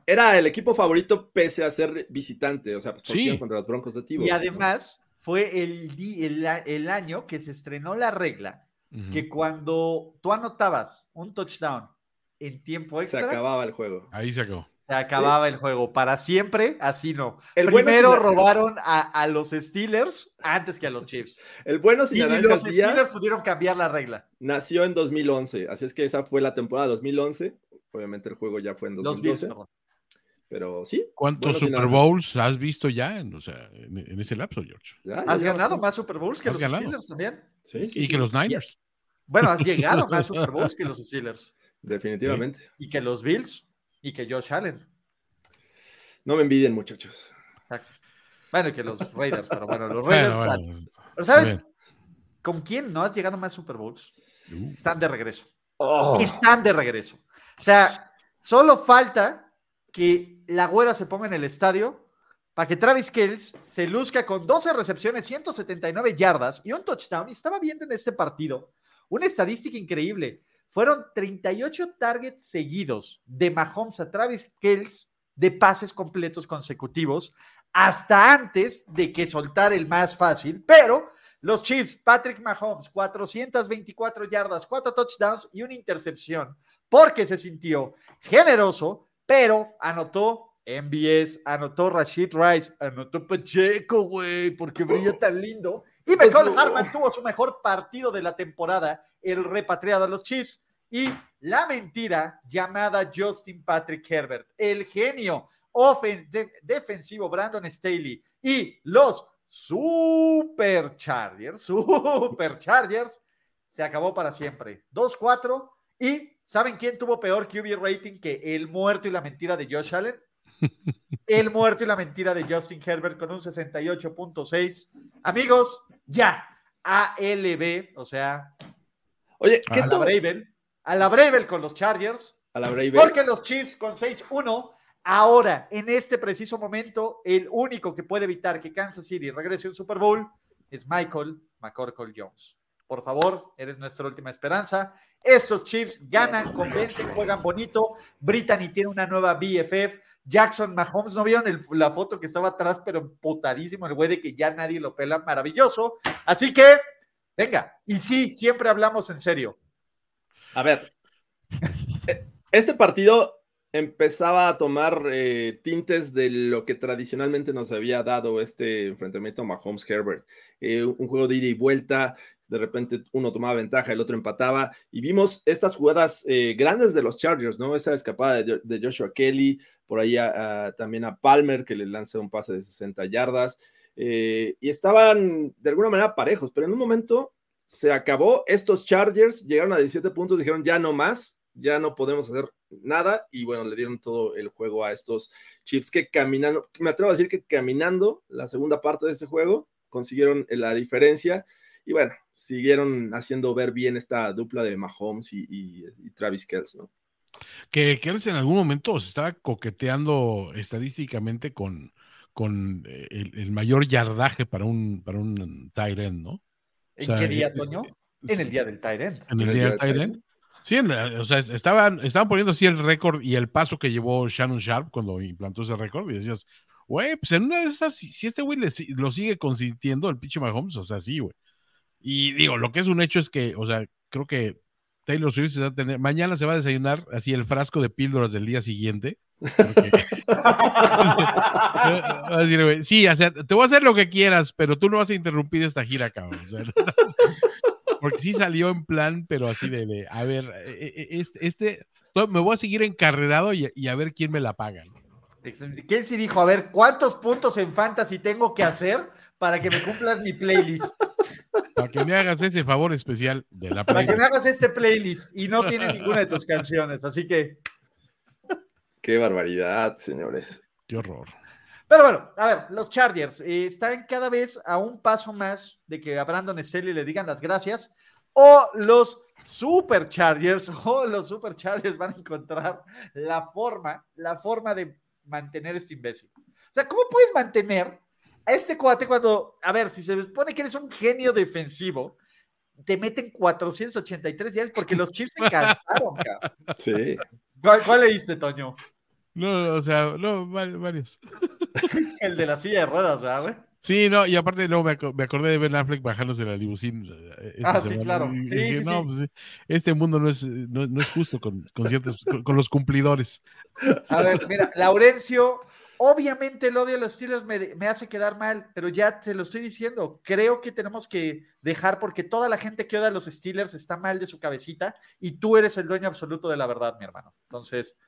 era el equipo favorito pese a ser visitante, o sea, pues, porque Sí. iban contra los Broncos de Tibo. Y además fue el, el, año que se estrenó la regla que cuando tú anotabas un touchdown en tiempo se extra, se, acababa el juego. Ahí se acabó. acababa el juego. Para siempre, así no. El Primero robaron a, a los Steelers antes que a los Chiefs. El bueno sin Y, los Steelers pudieron cambiar la regla. nació en 2011, así es que esa fue la temporada 2011. Obviamente el juego ya fue en Los Bills, 2012, perdón. pero sí. ¿Cuántos Bueno, Super. Bowls has visto ya en, o sea, en, en ese lapso, George? ya, ya Has ganado más Super Bowls que los ganado. Steelers también. Sí, sí, Y sí, que los Niners. Bueno, has llegado más Super Bowls que los Steelers. Definitivamente. Y que los Bills. Y que Josh Allen. No me envidien, muchachos. Bueno, y que los Raiders, pero bueno, los Bueno, Raiders. están. bueno. Pero ¿sabes con quién no has llegado más Super Bowls? Uh, Están de regreso. Oh. Están de regreso. O sea, solo falta que la güera se ponga en el estadio para que Travis Kells se luzca con 12 recepciones, 179 yardas y un touchdown. Y estaba viendo en este partido una estadística increíble. fueron 38 targets seguidos de Mahomes a Travis Kelce de pases completos consecutivos hasta antes de que soltara el más fácil, pero los Chiefs, Patrick Mahomes, 424 yardas, 4 touchdowns y una intercepción, porque se sintió generoso, pero anotó MBS, anotó Rashid Rice, anotó Pacheco, güey, porque brilla tan lindo. Y Michael Harman tuvo su mejor partido de la temporada, el repatriado a los Chiefs. Y la mentira llamada Justin Patrick Herbert, el genio de- defensivo Brandon Staley y los Super Chargers, Super Chargers, se acabó para siempre. 2-4. ¿Y saben quién tuvo peor QB rating que el muerto y la mentira de Josh Allen? El muerto y la mentira de Justin Herbert con un 68.6. Amigos, ya. ALB, o sea, Oye, ¿qué a la esto? Bravel, a la Bravel con los Chargers, A la Brave. porque los Chiefs con 6-1, ahora, en este preciso momento, el único que puede evitar que Kansas City regrese a un Super Bowl es Michael McCorkle Jones. Por favor, eres nuestra última esperanza. Estos Chiefs ganan, convencen, juegan bonito. Brittany tiene una nueva BFF. Jackson Mahomes, ¿no vieron la foto que estaba atrás, pero emputadísimo el güey de que ya nadie lo pela? Maravilloso. Así que, venga. Y sí, siempre hablamos en serio. A ver, eh, este partido empezaba a tomar eh, tintes de lo que tradicionalmente nos había dado este enfrentamiento Mahomes-Herbert. Eh, un juego de ida y vuelta, de repente uno tomaba ventaja, el otro empataba, y vimos estas jugadas eh, grandes de los Chargers, ¿no? Esa escapada de, de Joshua Kelly, por ahí también a Palmer, que le lanza un pase de 60 yardas, eh, y estaban de alguna manera parejos, pero en un momento se acabó. Estos Chargers llegaron a 17 puntos, dijeron ya no más, ya no podemos hacer nada. Y bueno, le dieron todo el juego a estos Chiefs que caminando, me atrevo a decir que caminando la segunda parte de ese juego, consiguieron la diferencia. Y bueno, siguieron haciendo ver bien esta dupla de Mahomes y, y- y Travis Kelce, ¿no? Que Kelce en algún momento se estaba coqueteando estadísticamente con, con eh, el, el mayor yardaje para un, para un tight end, ¿no? ¿En O sea, qué día, eh, Toño? eh, En el día del Tyrant. En el En el día día del end. Sí, en o sea, estaban, estaban poniendo así el récord y el paso que llevó Shannon Sharp cuando implantó ese récord y decías, güey, pues en una de esas, si, si este güey le si- lo sigue consintiendo el pinche Mahomes, o sea, sí, güey. Y digo, lo que es un hecho es que, o sea, creo que Taylor Swift se va a tener, mañana se va a desayunar así el frasco de píldoras del día siguiente. porque- sí, o sea, te voy a hacer lo que quieras, pero tú no vas a interrumpir esta gira, cabrón. o sea, porque sí salió en plan, pero así de, de, a ver, eh, eh, este, este- me voy a seguir encarrerado y, y a ver quién me la paga. ¿no? ¿Quién sí dijo, a ver, cuántos puntos en Fantasy tengo que hacer para que me cumplas mi playlist? Para que me hagas ese favor especial de la Para que me playlist. hagas este playlist y no tiene ninguna de tus canciones, así que... Qué barbaridad, señores. Qué horror. Pero bueno, a ver, los Chargers eh, están cada vez a un paso más de que a Brandon Staley le digan las gracias o los Super Chargers o los Super Chargers van a encontrar la forma, la forma de mantener este imbécil. O sea, ¿cómo puedes mantener a este cuate cuando, a ver, si se supone que eres un genio defensivo, te meten 483 días porque los Chiefs se cansaron, cabrón. Sí. ¿Cuál, cuál leíste, Toño? No, no, o sea, no, va- varios. El de la silla de ruedas, ¿verdad, güey? Sí, no, y aparte no, me, me acordé de Ben Affleck bajándose la limusín. eh, Ah, sí, claro. Sí, dije, sí, no, sí. pues, sí, este mundo no es, no, no es justo con, con ciertos, con, con los cumplidores. A ver, mira, Laurencio, obviamente el odio a los Steelers me, me hace quedar mal, pero ya te lo estoy diciendo. Creo que tenemos que dejar porque toda la gente que odia a los Steelers está mal de su cabecita y tú eres el dueño absoluto de la verdad, mi hermano. Entonces,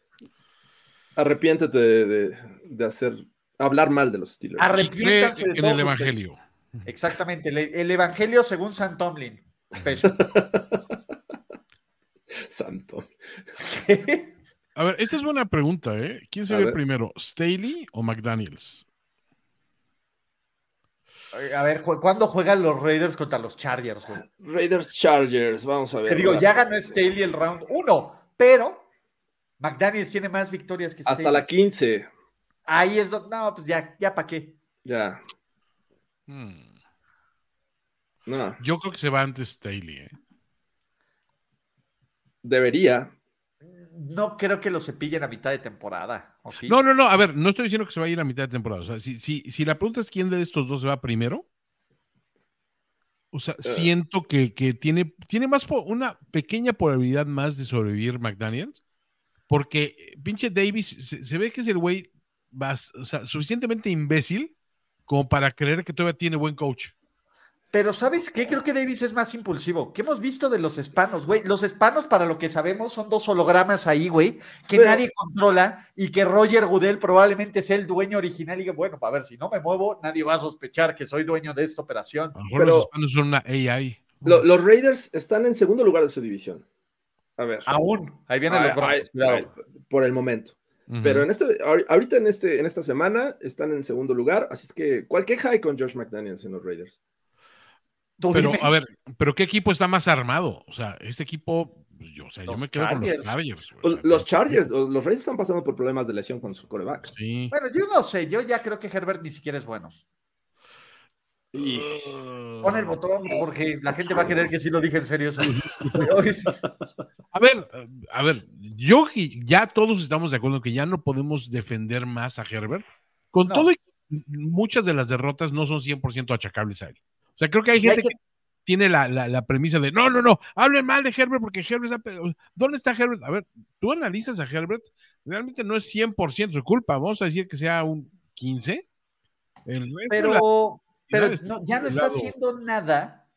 Arrepiéntete de, de- de hacer, hablar mal de los Steelers. Arrepiéntanse de en todos el evangelio. Exactamente, el, el evangelio según San Tomlin. Santo. A ver, esta es buena pregunta, ¿eh? ¿Quién se ve primero, Staley o McDaniels? A ver, ¿cu- ¿cuándo juegan los Raiders contra los Chargers, güey? Raiders Chargers, vamos a ver. Te digo, ya ganó Staley el round 1, pero McDaniels tiene más victorias que Hasta Staley. la 15. Ahí es donde, no, pues ya, ya para qué. Ya. Hmm, No. Yo creo que se va antes Staley, ¿eh? Debería. No creo que lo cepillen a mitad de temporada. ¿o sí? No, no, no, a ver, no estoy diciendo que se va a ir a mitad de temporada. O sea, si, si, si la pregunta es quién de estos dos se va primero, o sea, Eh. siento que, que tiene, tiene más po- una pequeña probabilidad más de sobrevivir McDaniels, porque eh, pinche Davis se, se ve que es el güey o sea, suficientemente imbécil como para creer que todavía tiene buen coach. Pero ¿sabes qué? Creo que Davis es más impulsivo. ¿Qué hemos visto de los hispanos, güey? Los hispanos, para lo que sabemos, son dos hologramas ahí, güey, que Pero- nadie controla y que Roger Goodell probablemente sea el dueño original y que, bueno, a ver, si no me muevo, nadie va a sospechar que soy dueño de esta operación. A lo mejor Pero- los hispanos son una AI. Lo- los Raiders están en segundo lugar de su división. A ver. Aún, ahí vienen Ay, los Broncos, ay, ay, por el momento. Pero en este, ahor- ahorita en, este, en esta semana están en segundo lugar, así es que ¿cuál queja hay con Josh McDaniels en los Raiders? Tú Pero, dime. a ver, ¿pero qué equipo está más armado? O sea, este equipo, pues, yo, o sea, yo Los me quedo con Chargers. los Chargers. o Pues, sea, los Chargers, o- los Raiders están pasando por problemas de lesión con su coreback. Sí. Bueno, yo no sé, yo ya creo que Herbert ni siquiera es bueno. Pon el botón, Jorge, la gente va a querer que sí lo dije en serio. A ver, a ver, yo y ya todos estamos de acuerdo que ya no podemos defender más a Herbert. Con No. todo y muchas de las derrotas no son 100% achacables a él. Sea, creo que hay gente que- que tiene la, la- la premisa de no, no, no, hablen mal de Herbert porque Herbert está. ¿Dónde está Herbert? A ver, tú analizas a Herbert, realmente no es 100% su culpa. Vamos a decir que sea un 15. El Pero, pero no- ya no está haciendo nada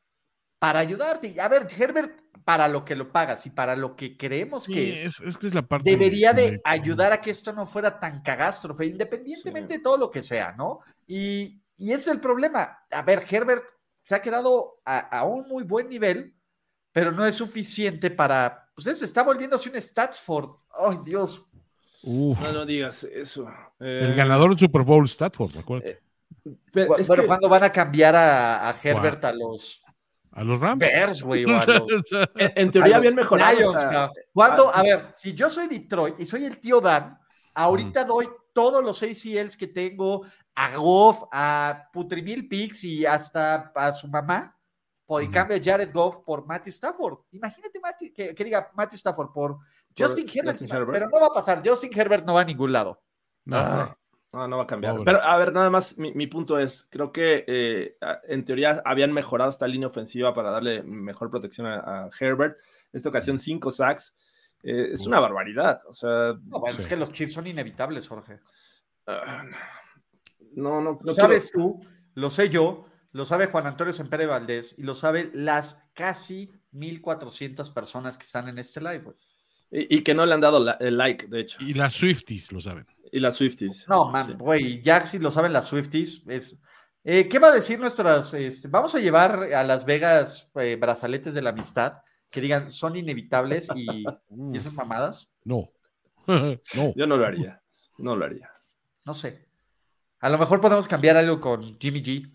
para ayudarte. A ver, Herbert, para lo que lo pagas y para lo que creemos Sí, que es, es, es que es la parte. debería de de- ayudar a que esto no fuera tan cagástrofe, independientemente de todo lo que sea, ¿no? Y, y ese es el problema. A ver, Herbert se ha quedado a, a un muy buen nivel, pero no es suficiente para. Pues se está volviéndose un Statsford. ¡Ay, Dios! Uf, No, no digas eso. el Eh, ganador del Super Bowl, Statford, acuérdate. pero Bu- es bueno, que- ¿cuándo van a cambiar a, a Herbert a los A los Rams. Bears, güey? A los, en, en teoría a habían los mejorado. Lions, cabrón. ¿Cuándo? ah, A ver, si yo soy Detroit y soy el tío Dan, ahorita doy todos los ACLs que tengo a Goff, a Putrimil Pix y hasta a su mamá, por y Ujú. cambio a Jared Goff por Matthew Stafford. Imagínate Matthew- que, que diga Matthew Stafford por Justin Herbert, Justin Herbert. pero no va a pasar. Justin Herbert no va a ningún lado. No, Ah, No, no va a cambiar. Pobre. Pero a ver, nada más, mi, mi punto es, creo que eh, en teoría habían mejorado esta línea ofensiva para darle mejor protección a, a Herbert. Esta ocasión, cinco sacks. Eh, es una barbaridad. O sea, No, bueno, es Sí. que los Chiefs son inevitables, Jorge. ah, no, no, no quiero- sabes tú, lo sé yo, lo sabe Juan Antonio Sempere Valdés y lo sabe las casi 1400 personas que están en este live. güey. Y, y que no le han dado la- el like, de hecho. Y las Swifties lo saben. Y las Swifties. No, man, Sí. güey, ya si lo saben las Swifties, es... eh, ¿Qué va a decir nuestras... este, vamos a llevar a Las Vegas eh, brazaletes de la amistad que digan son inevitables y, y esas mamadas? No. no. Yo no lo haría. No lo haría. No sé. A lo mejor podemos cambiar algo con Jimmy G.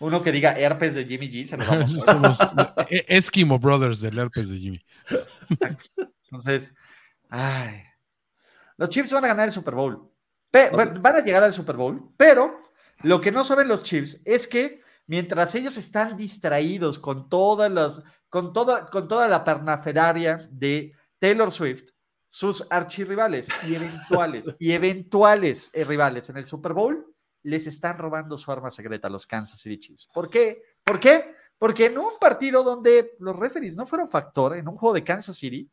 Uno que diga herpes de Jimmy G, se lo vamos eh, Eskimo Brothers del herpes de Jimmy. Entonces, ay, los Chiefs van a ganar el Super Bowl. Pe- van a llegar al Super Bowl, pero lo que no saben los Chiefs es que mientras ellos están distraídos con todas las, con toda, con toda la pernaferaria de Taylor Swift, sus archirrivales y eventuales y eventuales eh, rivales en el Super Bowl les están robando su arma secreta a los Kansas City Chiefs. ¿Por qué? ¿Por qué? Porque en un partido donde los referees no fueron factor, en un juego de Kansas City,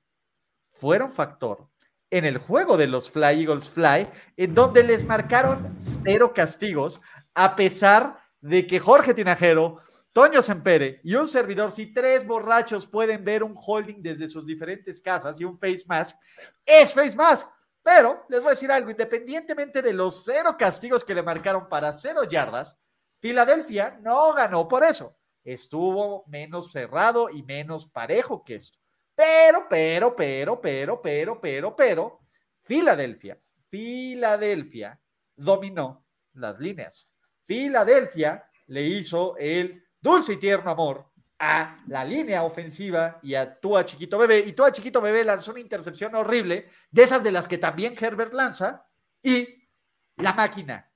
fueron factor en el juego de los Fly Eagles Fly, en donde les marcaron cero castigos, a pesar de que Jorge Tinajero, Toño Sempere y un servidor, si tres borrachos pueden ver un holding desde sus diferentes casas y un face mask, es face mask. Pero les voy a decir algo, independientemente de los cero castigos que le marcaron para cero yardas, Filadelfia no ganó por eso. Estuvo menos cerrado y menos parejo que esto. Pero, pero, pero, pero, pero, pero, pero, Filadelfia, Filadelfia dominó las líneas. Filadelfia le hizo el dulce y tierno amor a la línea ofensiva y a Tua Chiquito Bebé. Y Tua Chiquito Bebé lanzó una intercepción horrible, de esas de las que también Herbert lanza, y la máquina,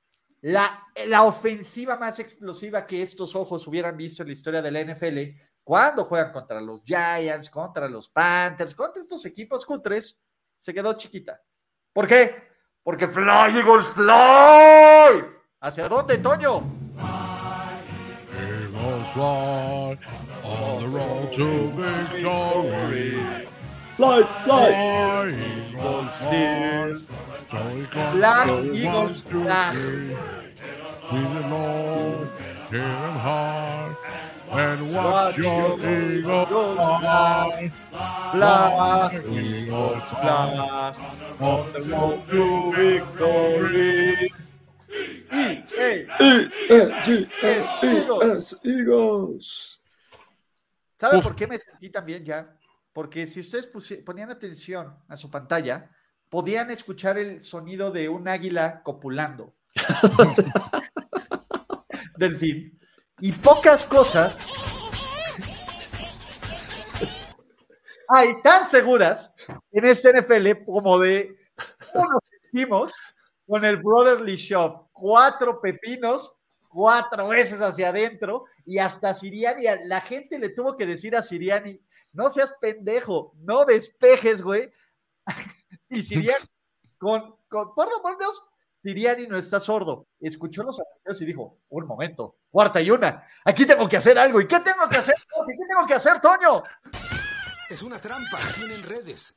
la, la ofensiva más explosiva que estos ojos hubieran visto en la historia de la NFL, Cuando juegan contra los Giants, contra los Panthers, contra estos equipos cutres, se quedó chiquita. ¿Por qué? Porque Fly Eagles Fly. ¿Hacia dónde, Toño? Fly on the road to victory. Fly, fly. Fly, Eagles fly. So we come Black Eagles one, two, fly. three. We belong, hit 'em hard, and watch Watch your your Eagles fly. Black Eagles fly on the road to victory. Hey, Eagles. ¿Sabe Uf. por qué me sentí también ya? Porque si ustedes ponían atención a su pantalla, podían escuchar el sonido de un águila copulando. Delfín. Y pocas cosas hay tan seguras en este NFL como de cómo nos sentimos con el Brotherly Shop. Cuatro pepinos, cuatro veces hacia adentro y hasta Siriani, la gente le tuvo que decir a Siriani, no seas pendejo, no despejes, güey. y Siriani, con, con, por lo menos, Siriani no está sordo. Escuchó los anuncios y dijo, un momento, cuarta y una, aquí tengo que hacer algo. ¿Y qué tengo que hacer? Toño? ¿Qué tengo que hacer, Toño? Es una trampa, tienen redes.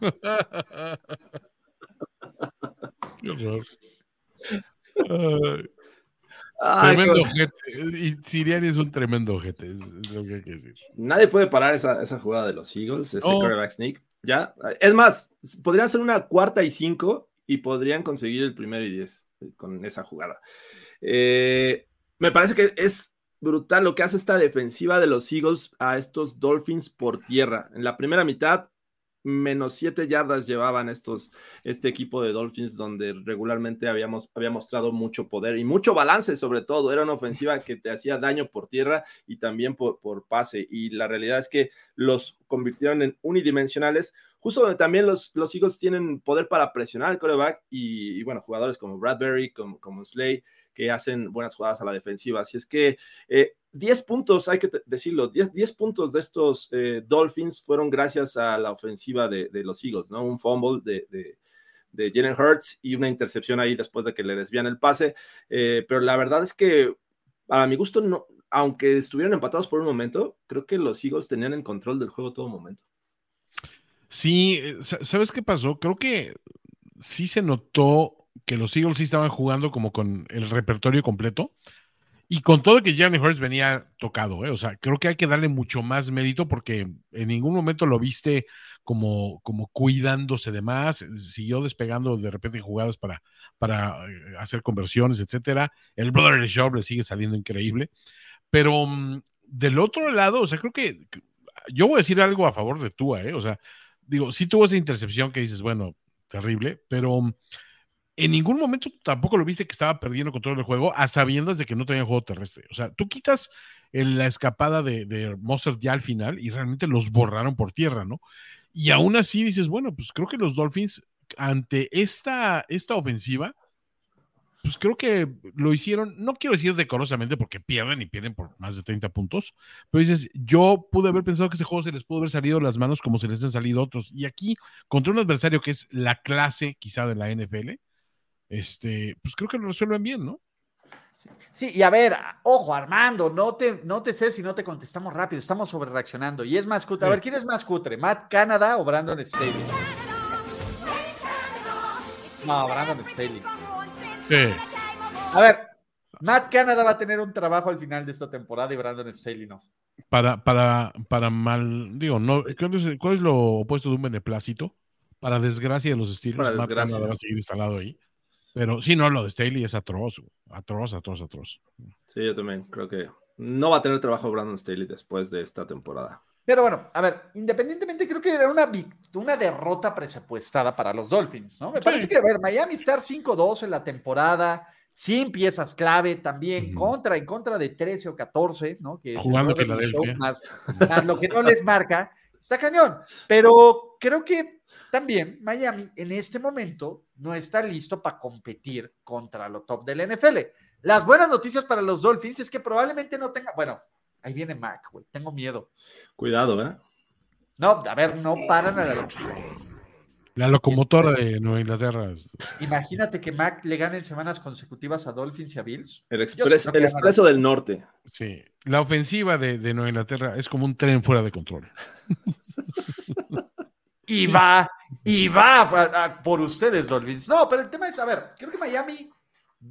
Ay, tremendo con- ojete. Y Siriani es un tremendo ojete, es, es lo que hay que decir. Nadie puede parar esa, esa jugada de los Eagles, ese No. quarterback sneak. Ya, es más, podrían ser una cuarta y cinco y podrían conseguir el primero y diez con esa jugada. Eh, me parece que es brutal lo que hace esta defensiva de los Eagles a estos Dolphins por tierra. En la primera mitad, menos siete yardas llevaban estos, este equipo de Dolphins, donde regularmente habíamos, había mostrado mucho poder y mucho balance, sobre todo. Era una ofensiva que te hacía daño por tierra y también por, por pase. Y la realidad es que los convirtieron en unidimensionales, justo donde también los, los Eagles tienen poder para presionar al coreback y, y, bueno, jugadores como Bradbury, como, como Slay, que hacen buenas jugadas a la defensiva. Así es que eh, 10 puntos, hay que decirlo, 10, 10 puntos de estos eh, Dolphins fueron gracias a la ofensiva de, los Eagles, ¿no? Un fumble de, de, Jalen Hurts y una intercepción ahí después de que le desvían el pase. Eh, pero la verdad es que, a mi gusto, no, aunque estuvieran empatados por un momento, creo que los Eagles tenían el control del juego todo momento. Sí, eh, sa- ¿sabes qué pasó? Creo que sí se notó que los Eagles sí estaban jugando como con el repertorio completo. Y con todo que Jalen Hurts venía tocado, ¿eh? O sea, creo que hay que darle mucho más mérito porque en ningún momento lo viste como, como cuidándose de más, siguió despegando de repente en jugadas para, para eh, hacer conversiones, etcétera. El Brother Shop le sigue saliendo increíble. Pero mm, del otro lado, o sea, creo que que- yo voy a decir algo a favor de Tua, ¿eh? O sea, digo, sí tuvo esa intercepción que dices, bueno, terrible, pero mm, en ningún momento tampoco lo viste que estaba perdiendo control del juego a sabiendas de que no tenía juego terrestre. O sea, tú quitas la escapada de, de Mostert ya al final y realmente los borraron por tierra, ¿no? Y aún así dices, bueno, pues creo que los Dolphins ante esta, esta ofensiva, pues creo que lo hicieron, no quiero decir decorosamente porque pierden y pierden por más de 30 puntos, pero dices, yo pude haber pensado que este juego se les pudo haber salido las manos como se les han salido otros. Y aquí, contra un adversario que es la clase quizá de la NFL, este, pues creo que lo resuelven bien, ¿no? Sí, y a ver, ojo, Armando, no te, no te sé si no te contestamos rápido, estamos sobre reaccionando. Y es más cutre. A ver, ¿quién es más cutre? ¿Matt Canada o Brandon Staley? No, Brandon Staley. Sí. A ver, Matt Canada va a tener un trabajo al final de esta temporada y Brandon Staley no. Para, para, para mal, digo, no, ¿cuál es, cuál es lo opuesto de un beneplácito? Para desgracia de los Steelers, Para Matt. Canada va a seguir instalado ahí. Pero sí, no, lo de Staley es atroz, atroz, atroz, atroz. Sí, yo también creo que no va a tener trabajo Brandon Staley después de esta temporada. Pero bueno, a ver, independientemente, creo que era una, una derrota presupuestada para los Dolphins, ¿no? Me Sí. parece que, a ver, Miami estar 5-2 en la temporada, sin piezas clave también, contra, en contra de 13 o 14, ¿no? Que es el Jugando Filadelfia. Show, más, más lo que no les marca, está cañón. Pero creo que también Miami en este momento no está listo para competir contra lo top del NFL. Las buenas noticias para los Dolphins es que probablemente no tenga, bueno, Ahí viene Mac, güey. Tengo miedo. Cuidado, ¿eh? No, a ver, no paran a la... La locomotora de Nueva Inglaterra. Imagínate que Mac le gane en semanas consecutivas a Dolphins y a Bills. El, expres- expreso del norte. Sí. La ofensiva de, de Nueva Inglaterra es como un tren fuera de control. Y va, y va a- a- por ustedes, Dolphins. No, pero el tema es, a ver, creo que Miami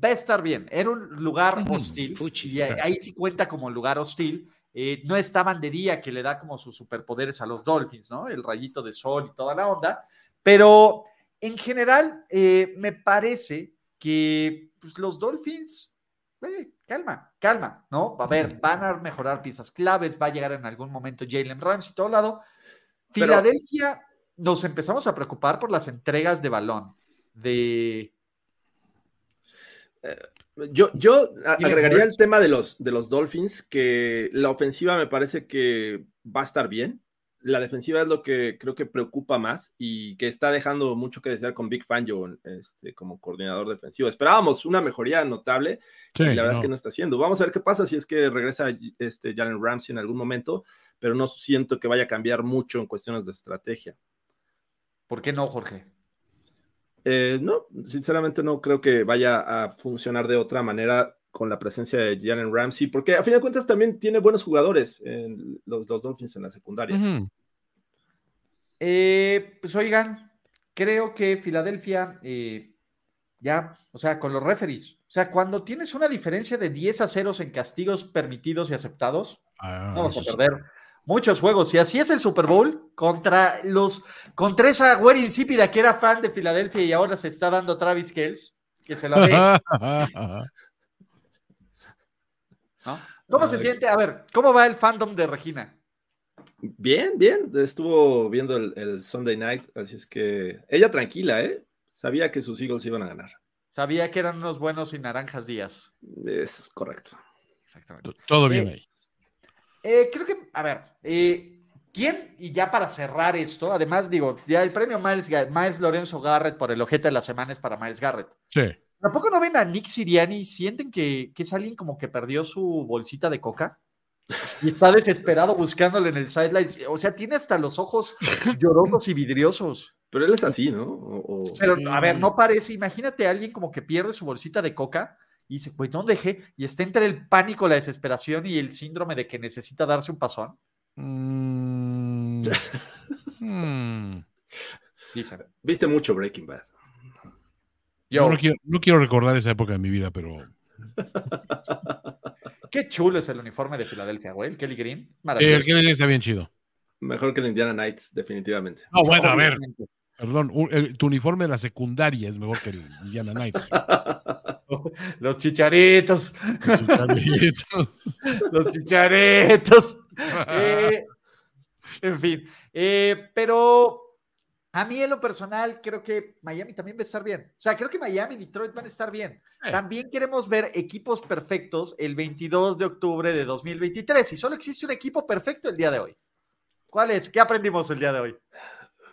va a estar bien. Era un lugar hostil. Y ahí ahí sí cuenta como lugar hostil. Eh, no estaban de día que le da como sus superpoderes a los Dolphins, ¿no? El rayito de sol y toda la onda. Pero en general, eh, me parece que pues, los Dolphins, eh, calma, calma, ¿no? A ver, van a mejorar piezas claves, va a llegar en algún momento Jalen Ramsey y todo lado. Filadelfia, nos empezamos a preocupar por las entregas de balón. De. Yo, yo Dile, agregaría el tema de los, de los Dolphins, que la ofensiva me parece que va a estar bien. La defensiva es lo que creo que preocupa más y que está dejando mucho que desear con Big Fangio este, como coordinador defensivo. Esperábamos una mejoría notable Sí, y la verdad es que no está haciendo. Vamos a ver qué pasa si es que regresa este Jalen Ramsey en algún momento, pero no siento que vaya a cambiar mucho en cuestiones de estrategia. ¿Por qué no, Jorge? Eh, no, sinceramente no creo que vaya a funcionar de otra manera con la presencia de Jalen Ramsey, porque a fin de cuentas también tiene buenos jugadores en los, los Dolphins en la secundaria. Eh, pues oigan, creo que Filadelfia eh, ya, o sea, con los referees, o sea, cuando tienes una diferencia de 10 a 0 en castigos permitidos y aceptados, Ah, vamos a eso sí. Muchos juegos. Y así es el Super Bowl contra los, contra esa güera insípida que era fan de Filadelfia y ahora se está dando Travis Kells, que se la ve. ¿no? ¿Cómo se siente? A ver, ¿cómo va el fandom de Regina? Bien, bien, estuvo viendo el, el Sunday Night, así es que ella tranquila, ¿eh? Sabía que sus Eagles iban a ganar. Sabía que eran unos buenos y naranjas días. Es correcto. Exactamente. Todo bien Eh, ahí. Eh, creo que, a ver, eh, ¿quién? Y ya para cerrar esto, además digo, ya el premio Miles, Miles Lorenzo Garrett por el ojete de la semana es para Miles Garrett. Sí. ¿Tampoco no ven a Nick Siriani y sienten que, que es alguien como que perdió su bolsita de coca? Y está desesperado buscándole en el sideline. O sea, tiene hasta los ojos llorosos y vidriosos. Pero él es así, ¿no? O- o- Pero, a ver, no parece. Imagínate a alguien como que pierde su bolsita de coca y dice, pues, ¿dónde dejé? Y está entre el pánico, la desesperación y el síndrome de que necesita darse un pasón. Mm. Mm. Dicen. Viste mucho Breaking Bad. Yo, No, no quiero, no quiero recordar esa época de mi vida, pero qué chulo es el uniforme de Filadelfia, güey. El Kelly Green. eh, el Maravilloso. que está bien chido. Mejor que el Indiana Knights, definitivamente. No, bueno, a ver. Perdón, tu uniforme de la secundaria es mejor que el Indiana Knights. Los chicharitos. Sus chavitos. Los chicharitos. Eh, en fin. eh, pero a mí en lo personal creo que Miami también va a estar bien. O sea, creo que Miami y Detroit van a estar bien. Eh. También queremos ver equipos perfectos el 22 de octubre de 2023 y solo existe un equipo perfecto el día de hoy. ¿Cuál es? ¿Qué aprendimos el día de hoy?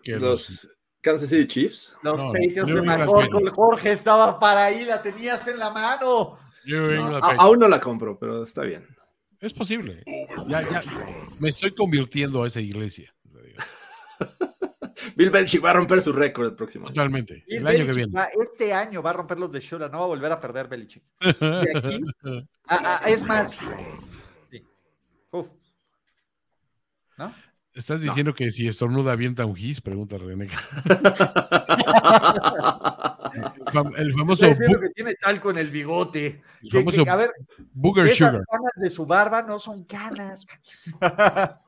Que los- Los Kansas City Chiefs. Los No, Patriots de McCorkle. Jorge estaba para ahí, la tenías en la mano. No, a- aún no la compro, pero está bien. Es posible. Ya, ya, me estoy convirtiendo a esa iglesia. Bill Belichick va a romper su récord el próximo año. Totalmente. El año que viene. va- este año va a romper los de Shula, no va a volver a perder Belichick. Y aquí, es más. Sí. Uf. ¿No? ¿Estás diciendo que si estornuda avienta un gis? Pregunta René. El fam- El famoso, diciendo bu- que tiene talco en el bigote. el Que- famoso que, a ver, Booger esas Sugar. canas de su barba no son canas.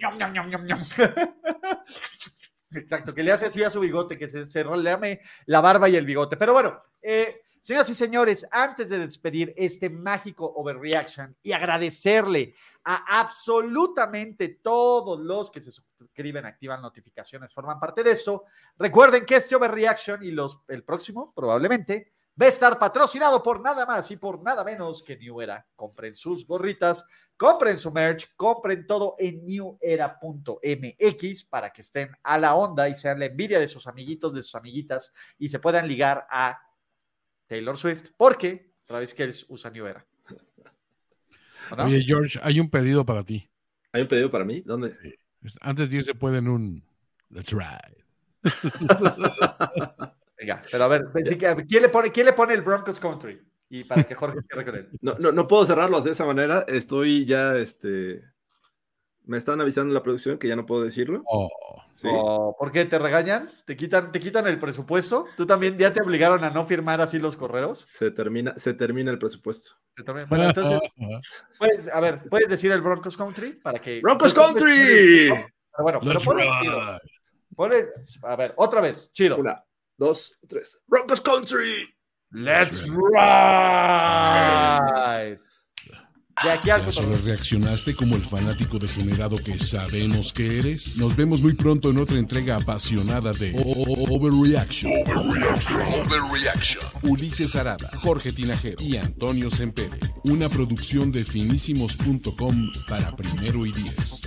Ñom, ñom, ñom, ñom, ñom. Exacto, que le hace así a su bigote, que se, se relame la barba y el bigote. Pero bueno, eh, señoras y señores, antes de despedir este mágico overreaction y agradecerle a absolutamente todos los que se suscriben, activan notificaciones, forman parte de esto, recuerden que este overreaction y los, el próximo, probablemente, va a estar patrocinado por nada más y por nada menos que New Era. Compren sus gorritas, compren su merch, compren todo en newera.mx para que estén a la onda y sean la envidia de sus amiguitos, de sus amiguitas y se puedan ligar a Taylor Swift porque Travis Kelce usa New Era. ¿o no? Oye, George, hay un pedido para ti. ¿Hay un pedido para mí? ¿Dónde? Antes de irse pueden un Let's ride. Venga, pero a ver, ¿quién, le pone, ¿quién le pone el Broncos Country? Y para que Jorge cierre con él. No, no, no puedo cerrarlos de esa manera. Estoy ya, este. Me están avisando en la producción que ya no puedo decirlo. Oh, Sí. ¿O ¿Por qué te regañan? ¿Te quitan, ¿Te quitan el presupuesto? ¿Tú también ya te obligaron a no firmar así los correos? Se termina, se termina el presupuesto. Yo también. Bueno, entonces, puedes, a ver, ¿puedes decir el Broncos Country? Para que... ¡Broncos Pero Country! bueno, pero. Ponle- a ver, otra vez, chido. Una, dos, tres. ¡Broncos Country! Let's ride. De aquí al ¿Ya futuro. solo reaccionaste como el fanático degenerado que sabemos que eres? Nos vemos muy pronto en otra entrega apasionada de O- O- O- Overreaction. Ulises Arada, Jorge Tinajero y Antonio Sempere. Una producción de finísimos.com para primero y diez.